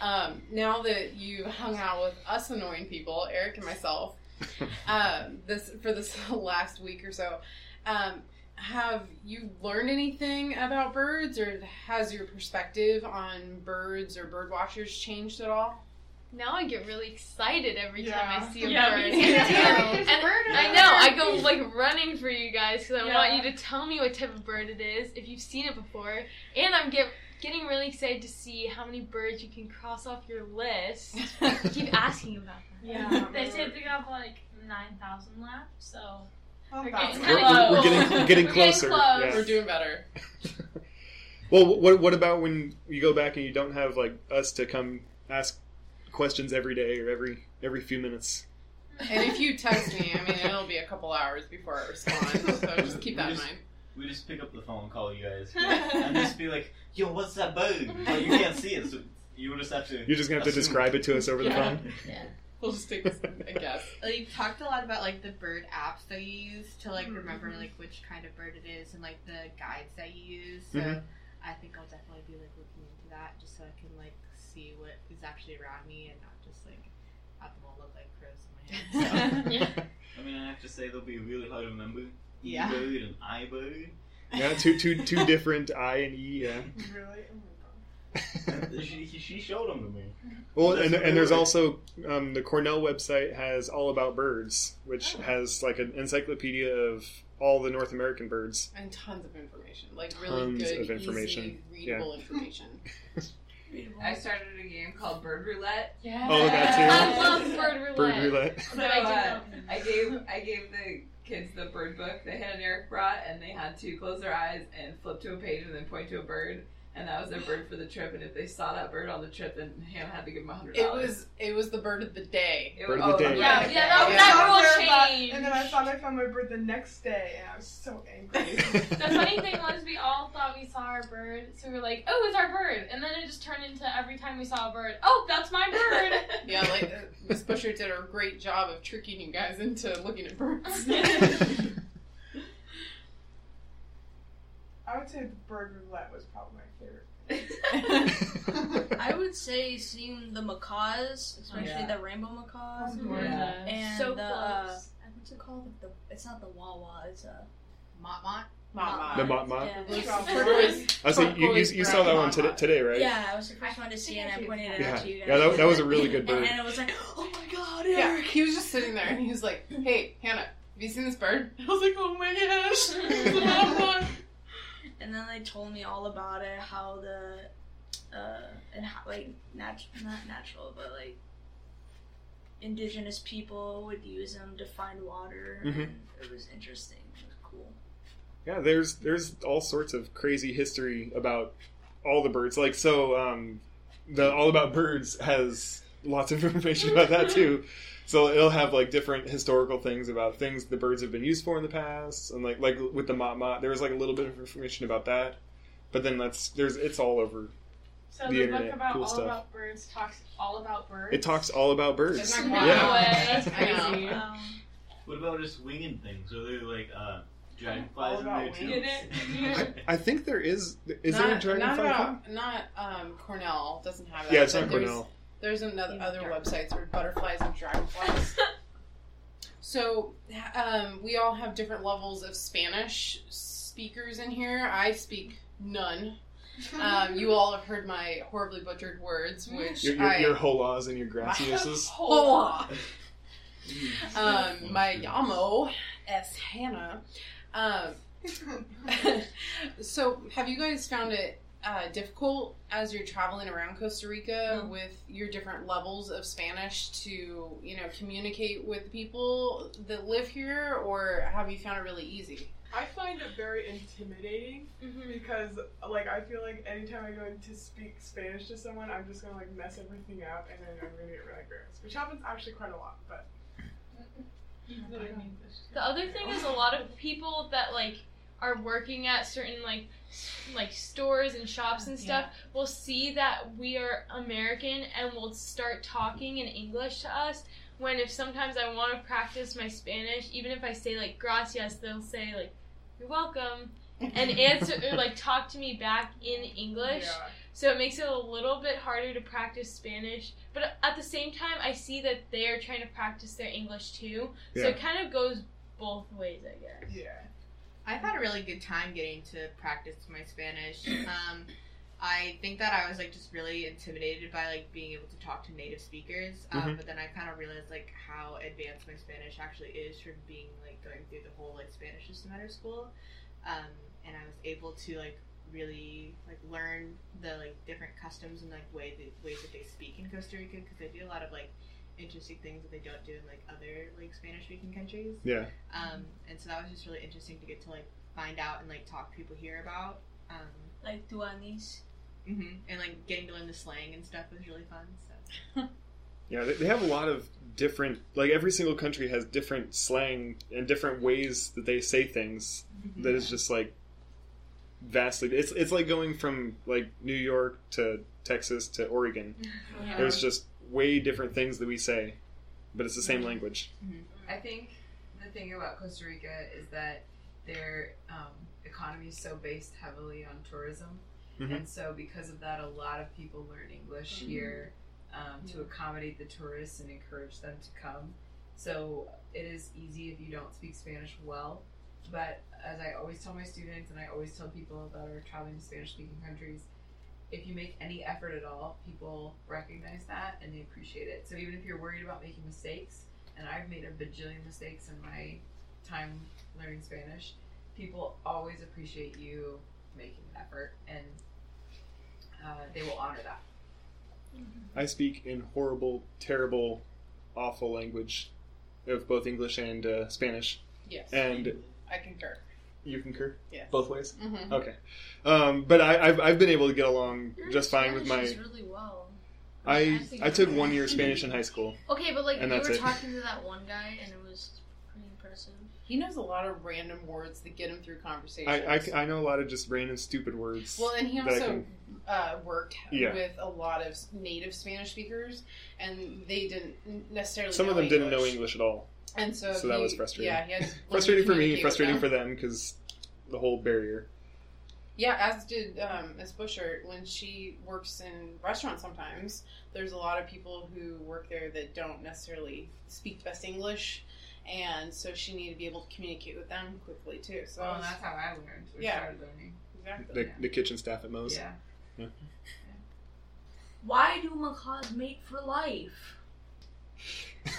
[SPEAKER 1] um, now that you've hung out with us annoying people, Eric and myself, um, this for this last week or so, um, have you learned anything about birds, or has your perspective on birds or bird watchers changed at all?
[SPEAKER 7] Now I get really excited every time I see a
[SPEAKER 3] Yeah,
[SPEAKER 7] bird.
[SPEAKER 3] me too.
[SPEAKER 7] and
[SPEAKER 3] Bird
[SPEAKER 7] I know I go like running for you guys because I
[SPEAKER 3] Yeah.
[SPEAKER 7] want you to tell me what type of bird it is if you've seen it before, and I'm get, getting really excited to see how many birds you can cross off your list. Keep asking about them.
[SPEAKER 5] Yeah.
[SPEAKER 3] They say they have like 9,000 left, so.
[SPEAKER 5] Not
[SPEAKER 3] We're getting.
[SPEAKER 2] We're, we're- we're getting getting
[SPEAKER 3] We're getting
[SPEAKER 2] closer.
[SPEAKER 3] close.
[SPEAKER 2] yeah.
[SPEAKER 1] We're doing better.
[SPEAKER 2] Well, what what about when you go back and you don't have like us to come ask questions every day or every every few minutes?
[SPEAKER 1] And if you text me, I mean, it'll be a couple hours before I respond. So just keep that in mind.
[SPEAKER 8] We just pick up the phone and call you guys. and just be like, yo, what's that bird? But you can't see it, so you just have to.
[SPEAKER 2] You're just gonna have to describe it to us over the phone.
[SPEAKER 1] Yeah.
[SPEAKER 2] Phone.
[SPEAKER 1] We'll just take a guess.
[SPEAKER 6] Like, you've talked a lot about like the bird apps that you use to like
[SPEAKER 5] Mhm.
[SPEAKER 6] remember like which kind of bird it is and like the guides that you use. So
[SPEAKER 2] Mhm.
[SPEAKER 6] I think I'll definitely be like looking into that just so I can like see what is actually around me and not just like have them all look like crows in my head. So.
[SPEAKER 8] I mean, I have to say they'll be really hard to remember. E
[SPEAKER 6] Yeah.
[SPEAKER 8] bird and I bird.
[SPEAKER 2] Yeah, two two two different I and E. Yeah.
[SPEAKER 5] Really? Oh
[SPEAKER 8] she, she showed them to me.
[SPEAKER 2] Well, and, and there's also um, the Cornell website has all about birds, which
[SPEAKER 1] Oh.
[SPEAKER 2] has like an encyclopedia of all the North American birds.
[SPEAKER 1] And tons of information. Like really
[SPEAKER 2] Tons
[SPEAKER 1] good,
[SPEAKER 2] of information.
[SPEAKER 1] easy, readable information.
[SPEAKER 9] I started a game called Bird Roulette.
[SPEAKER 1] Yeah.
[SPEAKER 2] Oh, that too.
[SPEAKER 7] I love bird roulette.
[SPEAKER 2] Bird roulette.
[SPEAKER 9] So
[SPEAKER 3] I do
[SPEAKER 9] uh. I gave I gave the kids the bird book that Hannah and Eric brought, and they had to close their eyes and flip to a page and then point to a bird, and that was their bird for the trip. And if they saw that bird on the trip, then Hannah had to give them a hundred
[SPEAKER 1] It
[SPEAKER 9] dollars.
[SPEAKER 1] was it was the bird of the day.
[SPEAKER 9] It
[SPEAKER 2] Bird
[SPEAKER 9] was-
[SPEAKER 2] of the
[SPEAKER 9] oh,
[SPEAKER 2] day.
[SPEAKER 7] Yeah, yeah, that,
[SPEAKER 5] I
[SPEAKER 1] Yeah.
[SPEAKER 5] found
[SPEAKER 7] that rule
[SPEAKER 5] about-
[SPEAKER 7] changed.
[SPEAKER 5] And then I thought I found my bird the next day, and I was so angry.
[SPEAKER 3] The funny thing was, we all thought we saw our bird, so we were like, "Oh, it's our bird!" And then it just turned into every time we saw a bird, "Oh, that's my bird!"
[SPEAKER 1] Yeah, like uh, Miss Busher did a great job of tricking you guys into looking at birds.
[SPEAKER 5] I would say bird roulette was probably my favorite.
[SPEAKER 10] I would say seeing the macaws, especially
[SPEAKER 9] Yeah.
[SPEAKER 10] the rainbow macaws,
[SPEAKER 9] Yeah.
[SPEAKER 10] and
[SPEAKER 3] so
[SPEAKER 10] the
[SPEAKER 3] close.
[SPEAKER 10] uh, what's it called? The it's not the wawa. It's a
[SPEAKER 6] Mont Mont.
[SPEAKER 1] Mama.
[SPEAKER 2] The motmot.
[SPEAKER 10] Yeah.
[SPEAKER 1] Those
[SPEAKER 5] Turquoise.
[SPEAKER 1] turquoise-
[SPEAKER 2] I see you, you, you saw that one today, today, right?
[SPEAKER 10] Yeah, I was the first one to see it, and I pointed it
[SPEAKER 2] Yeah,
[SPEAKER 10] out to you guys.
[SPEAKER 2] yeah, that, that was a really good bird.
[SPEAKER 10] And
[SPEAKER 2] bird.
[SPEAKER 10] Hannah was like, "Oh my god,
[SPEAKER 1] Yeah, he was just sitting there and he was like, "Hey, Hannah, have you seen this bird?" I was like, "Oh my gosh, it's a mama."
[SPEAKER 10] And then they told me all about it, how the, uh, and how like nat- not natural, but like indigenous people would use them to find water.
[SPEAKER 2] Mhm.
[SPEAKER 10] And it was interesting. It was cool.
[SPEAKER 2] Yeah, there's there's all sorts of crazy history about all the birds. Like so, um, the All About Birds has lots of information about that too. So it'll have like different historical things about things the birds have been used for in the past, and like like with the motmot, there was like a little bit of information about that. But then that's there's it's all over.
[SPEAKER 3] So
[SPEAKER 2] The
[SPEAKER 3] the,
[SPEAKER 2] internet,
[SPEAKER 3] book about
[SPEAKER 2] cool
[SPEAKER 3] all
[SPEAKER 2] stuff.
[SPEAKER 3] about birds talks all about birds.
[SPEAKER 2] It talks all about birds.
[SPEAKER 7] No
[SPEAKER 2] Yeah.
[SPEAKER 3] That's crazy.
[SPEAKER 10] Um,
[SPEAKER 8] What about just winging things? Are there like uh, dragonflies in there too?
[SPEAKER 2] I, I think there is. Is
[SPEAKER 1] not,
[SPEAKER 2] there a dragonfly?
[SPEAKER 1] Not,
[SPEAKER 2] thing?
[SPEAKER 1] about, not um, Cornell doesn't have that.
[SPEAKER 2] Yeah, it's not Cornell.
[SPEAKER 1] There's another
[SPEAKER 6] Yeah,
[SPEAKER 1] other
[SPEAKER 6] dragon-
[SPEAKER 1] websites for butterflies and dragonflies. so um, we all have different levels of Spanish speakers in here. I speak none. Um, you all have heard my horribly butchered words, which
[SPEAKER 2] Your, your,
[SPEAKER 1] I
[SPEAKER 2] your holas and your graciuses.
[SPEAKER 1] Hola. um, my Yamo S Hannah. Um, so, have you guys found it uh, difficult as you're traveling around Costa Rica with your different levels of Spanish to, you know, communicate with people that live here, or have you found it really easy?
[SPEAKER 5] I find it very intimidating
[SPEAKER 7] Mhm.
[SPEAKER 5] because, like, I feel like anytime I go to speak Spanish to someone, I'm just gonna like mess everything up, and then I'm gonna get really embarrassed, which happens actually quite a lot. But
[SPEAKER 7] The other thing is a lot of people that like are working at certain like like stores and shops and stuff will see that we are American and will start talking in English to us. When if sometimes I want to practice my Spanish, even if I say like gracias, they'll say like you're welcome and answer or uh, like talk to me back in English.
[SPEAKER 5] yeah,
[SPEAKER 7] So it makes it a little bit harder to practice Spanish. But at the same time, I see that they're trying to practice their English too. So it kind of goes both ways, I guess.
[SPEAKER 5] yeah.
[SPEAKER 6] I've had a really good time getting to practice my Spanish. Um, I think that I was like just really intimidated by like being able to talk to native speakers, um,
[SPEAKER 2] Mhm.
[SPEAKER 6] but then I kind of realized like how advanced my Spanish actually is from being like going through the whole like Spanish system at our school, um, and I was able to like really like learn the like different customs and like way the ways that they speak in Costa Rica because they do a lot of like interesting things that they don't do in like other like Spanish speaking countries.
[SPEAKER 2] Yeah.
[SPEAKER 6] Um, and so that was just really interesting to get to like find out and like talk to people here about. Um,
[SPEAKER 10] like Duanis.
[SPEAKER 6] and like getting to learn the slang and stuff was really fun. So
[SPEAKER 2] Yeah, they, they have a lot of different. Like every single country has different slang and different ways that they say things. That is just like vastly. It's it's like going from like New York to Texas to Oregon. It was just way different things that we say, but it's the same language.
[SPEAKER 9] I think the thing about Costa Rica is that their um, economy is so based heavily on tourism,
[SPEAKER 2] Mhm.
[SPEAKER 9] and so because of that, a lot of people learn English here um, to accommodate the tourists and encourage them to come. So it is easy if you don't speak Spanish well, but as I always tell my students, and I always tell people that are traveling to Spanish-speaking countries. If you make any effort at all, people recognize that and they appreciate it. So even if you're worried about making mistakes, and I've made a bajillion mistakes in my time learning Spanish, people always appreciate you making an effort, and uh, they will honor that.
[SPEAKER 2] I speak in horrible, terrible, awful language of both English and uh, Spanish.
[SPEAKER 1] Yes,
[SPEAKER 2] And
[SPEAKER 1] I concur.
[SPEAKER 2] You concur
[SPEAKER 1] Yeah.
[SPEAKER 2] both ways.
[SPEAKER 1] hmm
[SPEAKER 2] Okay, um, but I, I've I've been able to get along just fine with my.
[SPEAKER 10] Really well.
[SPEAKER 2] I I took one year of Spanish in high school.
[SPEAKER 10] Okay, but like
[SPEAKER 2] And
[SPEAKER 10] you were
[SPEAKER 2] it.
[SPEAKER 10] talking to that one guy, and it was pretty impressive.
[SPEAKER 1] He knows a lot of random words that get him through conversations.
[SPEAKER 2] I, I, I know a lot of just random stupid words.
[SPEAKER 1] Well, and he also
[SPEAKER 2] can-
[SPEAKER 1] uh, worked
[SPEAKER 2] Yeah.
[SPEAKER 1] with a lot of native Spanish speakers, and they didn't necessarily.
[SPEAKER 2] Some
[SPEAKER 1] know
[SPEAKER 2] of them didn't know
[SPEAKER 1] English.
[SPEAKER 2] English at all.
[SPEAKER 1] And so
[SPEAKER 2] so that was frustrating.
[SPEAKER 1] Yeah, he had to learn to
[SPEAKER 2] Frustrating for me, frustrating for them because the whole barrier.
[SPEAKER 1] Yeah, as did um, Miss Busher when she works in restaurants. Sometimes there's a lot of people who work there that don't necessarily speak the best English, and so she needed to be able to communicate with them quickly too. So
[SPEAKER 9] Well,
[SPEAKER 1] I
[SPEAKER 9] and
[SPEAKER 1] was-
[SPEAKER 9] that's how I learned. or
[SPEAKER 1] Yeah.
[SPEAKER 9] started learning.
[SPEAKER 1] exactly.
[SPEAKER 2] The, the kitchen staff at Moe's.
[SPEAKER 9] Yeah.
[SPEAKER 10] Why do macaws mate for life?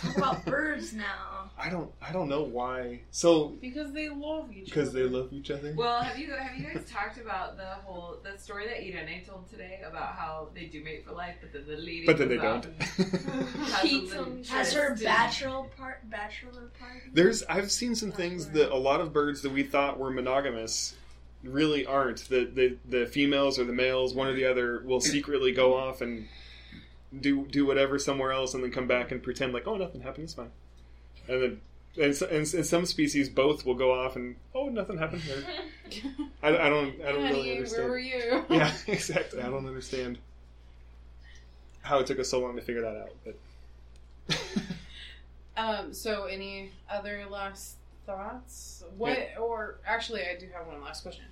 [SPEAKER 10] Talk about birds now.
[SPEAKER 2] I don't. I don't know why. So
[SPEAKER 1] Because they love each
[SPEAKER 2] because
[SPEAKER 1] other.
[SPEAKER 2] they love each other.
[SPEAKER 9] Well, have you have you guys talked about the whole the story that Irene told today about how they do mate for life, but then the lady
[SPEAKER 2] but then they don't.
[SPEAKER 9] and has a
[SPEAKER 7] Cheats
[SPEAKER 9] little
[SPEAKER 7] on-
[SPEAKER 10] Has her bachelor part bachelor party?
[SPEAKER 2] There's. I've seen some things that a lot of birds that we thought were monogamous really aren't. The the the females or the males, one or the other, will secretly go off and do do whatever somewhere else, and then come back and pretend like, oh, nothing happened. It's fine. And then. And, so, and, and some species both will go off and oh nothing happened. Or, I, I don't I don't
[SPEAKER 1] Honey,
[SPEAKER 2] really understand.
[SPEAKER 1] where were you?
[SPEAKER 2] yeah, exactly. I don't understand how it took us so long to figure that out. But
[SPEAKER 1] Um, so any other last thoughts? What or actually I do have one last question.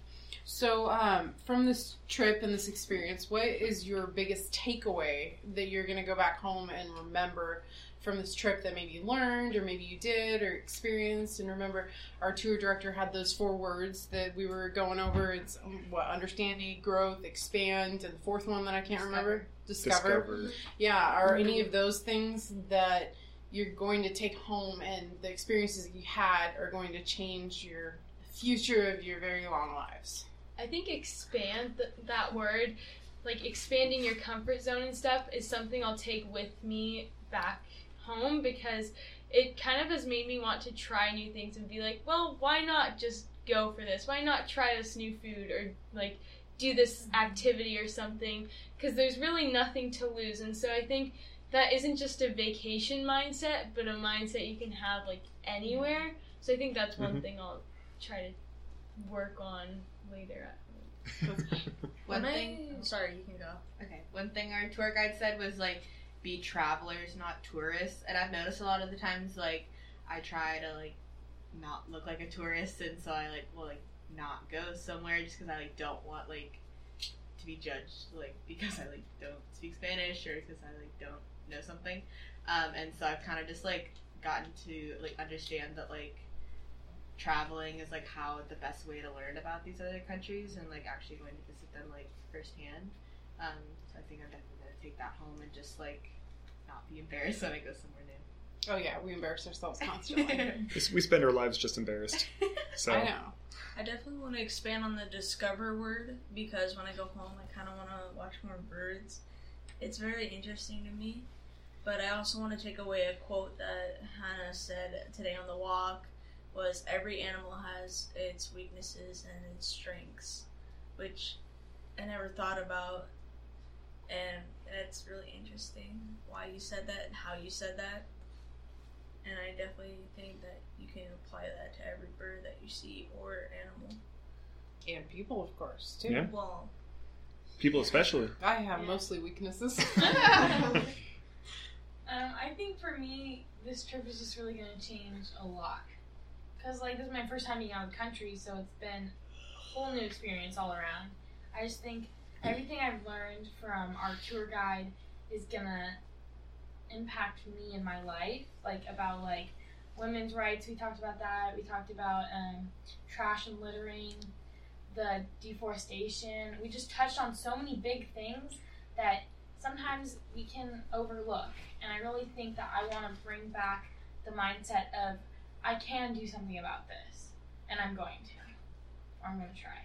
[SPEAKER 1] So, um, from this trip and this experience, what is your biggest takeaway that you're going to go back home and remember from this trip that maybe you learned or maybe you did or experienced? And remember, our tour director had those four words that we were going over. It's um, what understanding, growth, expand, and the fourth one that I can't remember, discover. Yeah, are any of those things that you're going to take home and the experiences you had are going to change your future of your very long lives?
[SPEAKER 7] I think expand th- that word, like expanding your comfort zone and stuff, is something I'll take with me back home because it kind of has made me want to try new things and be like, well, why not just go for this? Why not try this new food or like do this activity or something? Because there's really nothing to lose. And so I think that isn't just a vacation mindset, but a mindset you can have like anywhere. So I think that's one
[SPEAKER 2] Mhm.
[SPEAKER 7] thing I'll try to work on later at
[SPEAKER 6] One
[SPEAKER 10] When I-
[SPEAKER 6] thing.
[SPEAKER 10] Sorry, you can go.
[SPEAKER 6] Okay. One thing our tour guide said was like, be travelers, not tourists. And I've noticed a lot of the times, like, I try to like not look like a tourist, and so I like will like not go somewhere just because I like don't want like to be judged like because I like don't speak Spanish or because I like don't know something. Um, and so I've kind of just like gotten to like understand that like traveling is like how the best way to learn about these other countries and like actually going to visit them like firsthand. Um, so I think I'm definitely gonna take that home and just like not be embarrassed when I go somewhere new.
[SPEAKER 1] Oh yeah, we embarrass ourselves constantly.
[SPEAKER 2] we spend our lives just embarrassed. So
[SPEAKER 1] I know.
[SPEAKER 10] I definitely want to expand on the discover word because when I go home, I kind of want to watch more birds. It's very interesting to me. But I also want to take away a quote that Hannah said today on the walk was every animal has its weaknesses and its strengths, which I never thought about. And that's really interesting why you said that and how you said that. And I definitely think that you can apply that to every bird that you see or animal.
[SPEAKER 1] And people, of course, too.
[SPEAKER 2] Yeah.
[SPEAKER 10] Well,
[SPEAKER 2] people especially.
[SPEAKER 1] I have mostly weaknesses.
[SPEAKER 3] Um, I think for me, this trip is just really going to change a lot. Because, like, this is my first time being out of the country, so it's been a whole new experience all around. I just think everything I've learned from our tour guide is to impact me in my life. Like, about, like, women's rights, we talked about that. We talked about um, trash and littering, the deforestation. We just touched on so many big things that sometimes we can overlook. And I really think that I want to bring back the mindset of I can do something about this, and I'm going to, or I'm going to try.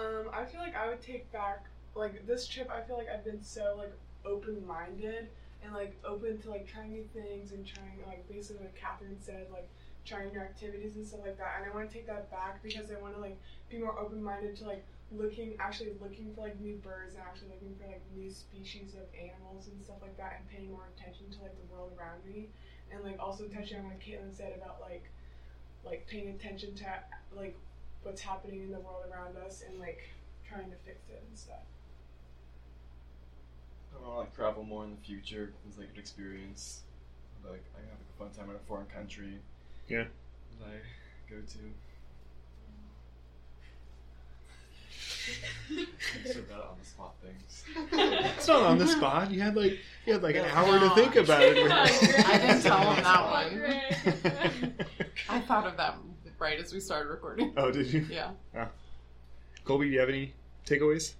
[SPEAKER 5] Um, I feel like I would take back like this trip. I feel like I've been so like open minded and like open to like trying new things and trying like basically what Catherine said like trying new activities and stuff like that. And I want to take that back because I want to like be more open minded to like looking actually looking for like new birds and actually looking for like new species of animals and stuff like that and paying more attention to like the world around me and like also touching on what Caitlin said about like like paying attention to like what's happening in the world around us and like trying to fix it and stuff.
[SPEAKER 4] I want to like travel more in the future. It's like an experience. Like I have a fun time in a foreign country.
[SPEAKER 2] Yeah.
[SPEAKER 4] That I go to. So bad on the spot things.
[SPEAKER 2] It's not on the spot. You had like you had like an hour to think about it.
[SPEAKER 1] I didn't tell him that one. I thought of that right as we started recording.
[SPEAKER 2] oh, did you?
[SPEAKER 1] Yeah. Oh.
[SPEAKER 2] Colby, do you have any takeaways?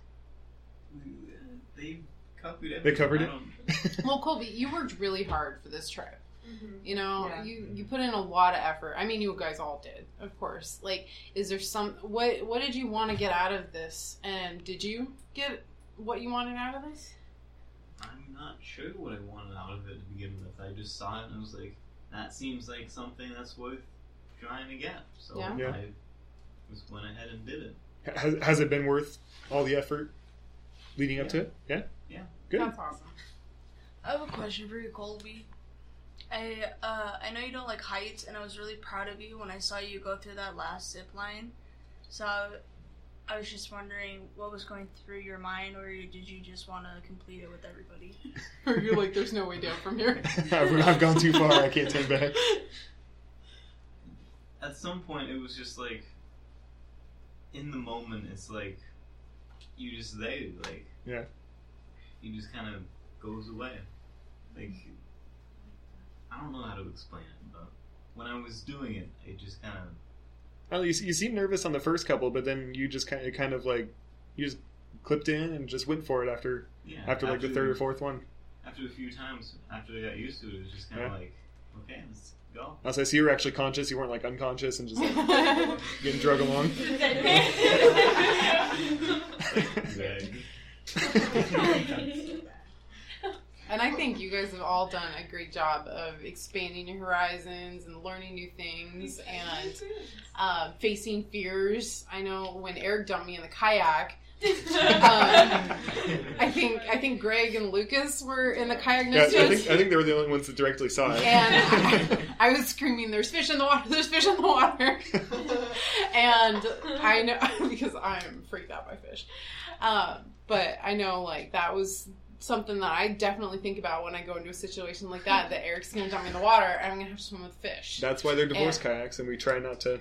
[SPEAKER 8] They covered everything.
[SPEAKER 2] They covered it?
[SPEAKER 1] Well, Colby, you worked really hard for this trip. Mm-hmm. You know,
[SPEAKER 5] Yeah.
[SPEAKER 1] you you put in a lot of effort. I mean, you guys all did, of course. Like, is there some what what did you want to get out of this? And did you get what you wanted out of this?
[SPEAKER 8] I'm not sure what I wanted out of it to begin with. I just saw it and I was like, that seems like something that's worth trying to get. So
[SPEAKER 1] Yeah.
[SPEAKER 2] Yeah.
[SPEAKER 8] I just went ahead and did it.
[SPEAKER 2] Has, has it been worth all the effort leading up to it? Yeah.
[SPEAKER 8] Yeah.
[SPEAKER 2] Good.
[SPEAKER 1] That's awesome.
[SPEAKER 10] I have a question for you, Colby. I uh, I know you don't like heights, and I was really proud of you when I saw you go through that last zip line. So I was just wondering what was going through your mind, or did you just want to complete it with everybody?
[SPEAKER 1] Or you're like, there's no way down from here.
[SPEAKER 2] I've, I've gone too far. I can't turn back.
[SPEAKER 8] At some point, it was just like, in the moment, it's like, you just there, like,
[SPEAKER 2] Yeah.
[SPEAKER 8] you just kind of goes away. Like, I don't know how to explain it, but when I was doing it, it just kind of
[SPEAKER 2] Well, you, you seem nervous on the first couple, but then you just kind of, kind of like you just clipped in and just went for it after
[SPEAKER 8] yeah.
[SPEAKER 2] after like the third or fourth one.
[SPEAKER 8] After a few times, after I got used to it, it was just kind of
[SPEAKER 2] Yeah.
[SPEAKER 8] like, okay, let's go.
[SPEAKER 2] Also, I see you were actually conscious. You weren't like unconscious and just like getting drug along.
[SPEAKER 8] Exactly.
[SPEAKER 1] And I think you guys have all done a great job of expanding your horizons and learning new things and uh, facing fears. I know when Erik dumped me in the kayak, um, I think I think Greg and Lucas were in the kayak
[SPEAKER 2] Yeah, I think I think they were the only ones that directly saw it.
[SPEAKER 1] and I, I was screaming, "There's fish in the water! There's fish in the water!" and I know because I'm freaked out by fish. Um, but I know like that was something that I definitely think about when I go into a situation like that. That Erik's gonna dump me in the water, and I'm gonna have to swim with fish.
[SPEAKER 2] That's why they're divorce
[SPEAKER 1] And-
[SPEAKER 2] kayaks, and we try not to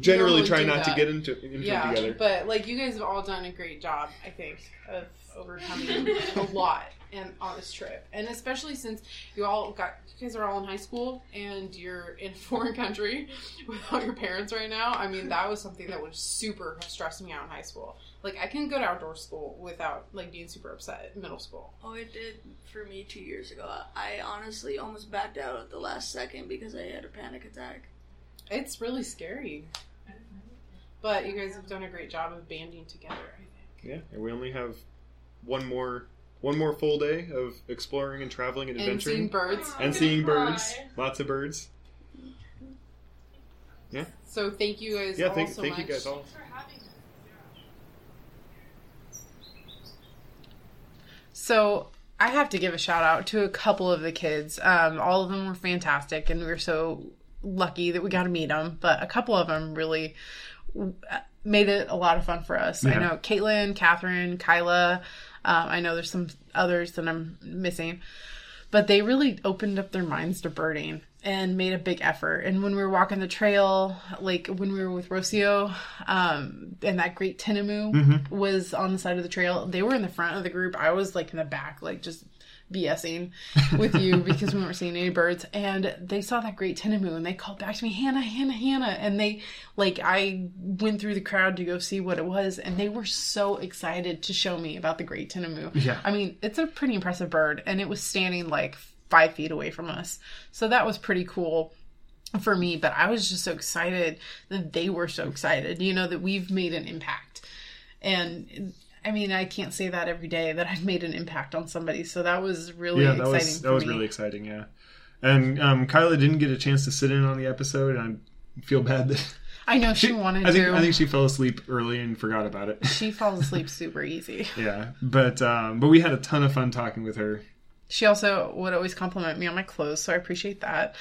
[SPEAKER 2] generally try
[SPEAKER 1] do
[SPEAKER 2] not to get into into
[SPEAKER 1] yeah,
[SPEAKER 2] it together.
[SPEAKER 1] but like you guys have all done a great job, I think, of overcoming a lot and on this trip, and especially since you all got you guys are all in high school and you're in a foreign country without your parents right now. I mean, that was something that would super have stressed me out in high school. Like I can go to outdoor school without like being super upset in middle school.
[SPEAKER 10] Oh, it did for me two years ago. I honestly almost backed out at the last second because I had a panic attack.
[SPEAKER 1] It's really scary. But you guys have done a great job of banding together, I think.
[SPEAKER 2] Yeah, and we only have one more one more full day of exploring and traveling and adventuring.
[SPEAKER 1] And seeing
[SPEAKER 2] adventuring
[SPEAKER 1] birds.
[SPEAKER 2] and seeing birds, lots of birds. Yeah.
[SPEAKER 1] So thank you guys
[SPEAKER 2] Yeah,
[SPEAKER 1] all
[SPEAKER 2] thank
[SPEAKER 1] so
[SPEAKER 2] thank you
[SPEAKER 1] much.
[SPEAKER 2] guys all.
[SPEAKER 1] So I have to give a shout out to a couple of the kids. Um, all of them were fantastic, and we were so lucky that we got to meet them. But a couple of them really uh, made it a lot of fun for us. I know Caitlin, Catherine, Kyla. Um, I know there's some others that I'm missing, but they really opened up their minds to birding and made a big effort. And when we were walking the trail, like when we were with Rocio, um, and that great Tinamou
[SPEAKER 2] Mhm.
[SPEAKER 1] was on the side of the trail, they were in the front of the group. I was like in the back, like just BSing with you because we weren't seeing any birds. And they saw that great Tinamou and they called back to me, Hannah, Hannah, Hannah. And they, like, I went through the crowd to go see what it was. And they were so excited to show me about the great Tinamou.
[SPEAKER 2] Yeah.
[SPEAKER 1] I mean, it's a pretty impressive bird and it was standing like five feet away from us. So that was pretty cool for me. But I was just so excited that they were so excited, you know, that we've made an impact. And I mean, I can't say that every day that I've made an impact on somebody. So that was really
[SPEAKER 2] yeah, that
[SPEAKER 1] exciting.
[SPEAKER 2] was that was
[SPEAKER 1] me.
[SPEAKER 2] really exciting. Yeah, and um, Kyla didn't get a chance to sit in on the episode, and I feel bad that
[SPEAKER 1] I know she, wanted
[SPEAKER 2] I think
[SPEAKER 1] to.
[SPEAKER 2] I think she fell asleep early and forgot about it.
[SPEAKER 1] she falls asleep super easy.
[SPEAKER 2] yeah, but um, but we had a ton of fun talking with her.
[SPEAKER 1] She also would always compliment me on my clothes, so I appreciate that.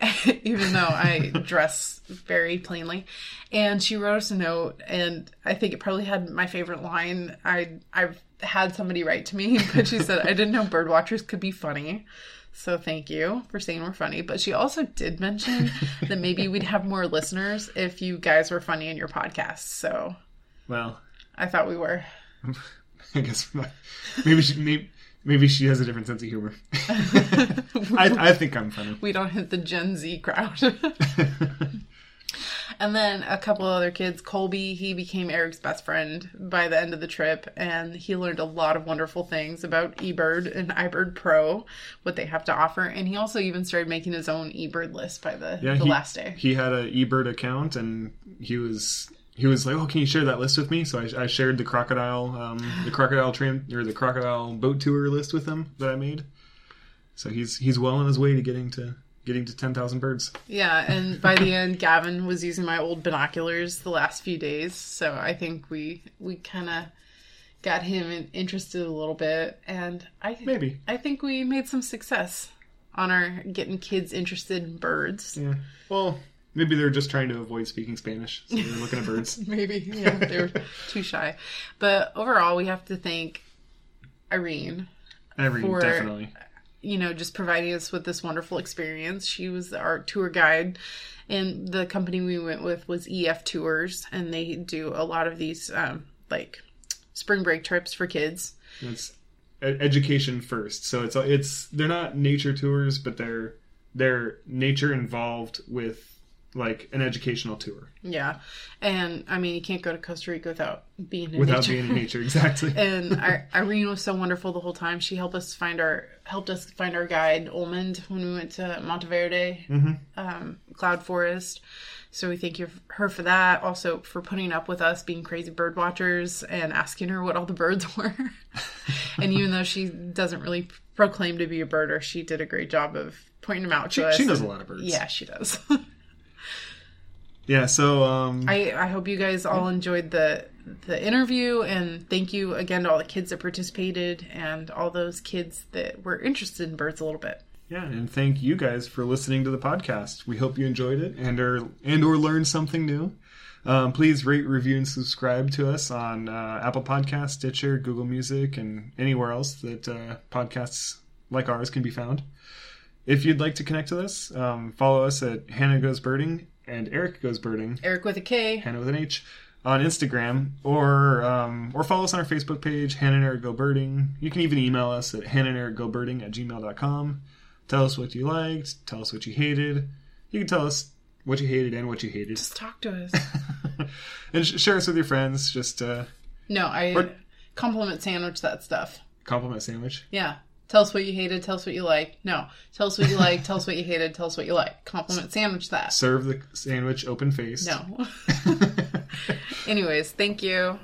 [SPEAKER 1] Even though I dress very plainly. And she wrote us a note, and I think it probably had my favorite line. I I've had somebody write to me, but she said I didn't know birdwatchers could be funny. So thank you for saying we're funny. But she also did mention that maybe we'd have more listeners if you guys were funny in your podcast. So
[SPEAKER 2] Well,
[SPEAKER 1] I thought we were.
[SPEAKER 2] I guess not. maybe she maybe, maybe she has a different sense of humor. I, I think I'm funny.
[SPEAKER 1] we don't hit the Gen Z crowd. And then a couple other kids, Colby, he became Erik's best friend by the end of the trip, and he learned a lot of wonderful things about eBird and iBird Pro, what they have to offer, and he also even started making his own eBird list by the,
[SPEAKER 2] Yeah,
[SPEAKER 1] the
[SPEAKER 2] he,
[SPEAKER 1] last day.
[SPEAKER 2] He had an eBird account, and he was he was like, "Oh, can you share that list with me?" So I, I shared the crocodile um, the crocodile train or the crocodile boat tour list with him that I made. So he's he's well on his way to getting to getting to ten thousand birds.
[SPEAKER 1] Yeah, and by the end, Gavin was using my old binoculars the last few days, so I think we we kind of got him interested a little bit, and I
[SPEAKER 2] Maybe.
[SPEAKER 1] I think we made some success on our getting kids interested in birds.
[SPEAKER 2] Yeah. Well, maybe they're just trying to avoid speaking Spanish, so they're looking at birds.
[SPEAKER 1] Maybe, yeah, they were too shy. But overall, we have to thank Irene
[SPEAKER 2] Every
[SPEAKER 1] For-
[SPEAKER 2] definitely.
[SPEAKER 1] you know, just providing us with this wonderful experience. She was our tour guide, and the company we went with was EF Tours, and they do a lot of these um, like spring break trips for kids.
[SPEAKER 2] It's education first. So it's it's they're not nature tours, but they're they're nature involved with like an educational tour
[SPEAKER 1] Yeah, and I mean, you can't go to Costa Rica without being in
[SPEAKER 2] without
[SPEAKER 1] nature.
[SPEAKER 2] being in nature. Exactly.
[SPEAKER 1] and Irene was so wonderful the whole time. She helped us find our helped us find our guide Olmond when we went to Monteverde
[SPEAKER 2] hmm
[SPEAKER 1] um, Cloud Forest. So we thank you her for that. Also for putting up with us being crazy bird watchers and asking her what all the birds were. and even though she doesn't really proclaim to be a birder, she did a great job of pointing them out
[SPEAKER 2] She,
[SPEAKER 1] to us.
[SPEAKER 2] she knows a lot of birds.
[SPEAKER 1] Yeah, she does.
[SPEAKER 2] Yeah. So um,
[SPEAKER 1] I, I hope you guys all enjoyed the the interview and thank you again to all the kids that participated and all those kids that were interested in birds a little bit.
[SPEAKER 2] Yeah, and thank you guys for listening to the podcast. We hope you enjoyed it and or and or learned something new. Um, please rate, review, and subscribe to us on uh, Apple Podcasts, Stitcher, Google Music, and anywhere else that uh, podcasts like ours can be found. If you'd like to connect with us, um, follow us at Hannah Goes Birding and Erik Goes Birding,
[SPEAKER 1] Erik with a K.
[SPEAKER 2] Hannah with an H, on Instagram, or um, or follow us on our Facebook page, Hannah and Erik Go Birding. You can even email us at Hannah and Erik Go Birding at gmail.com. Tell us what you liked, tell us what you hated. You can tell us what you hated and what you hated.
[SPEAKER 1] Just talk to us.
[SPEAKER 2] and sh- share us with your friends. Just uh,
[SPEAKER 1] No, I
[SPEAKER 2] Or-
[SPEAKER 1] compliment sandwich that stuff.
[SPEAKER 2] compliment sandwich.
[SPEAKER 1] Yeah. Tell us what you hated. Tell us what you liked. No. Tell us what you liked. tell us what you hated. Tell us what you like. Compliment sandwich that.
[SPEAKER 2] Serve the sandwich open face.
[SPEAKER 1] No. Anyways, thank you.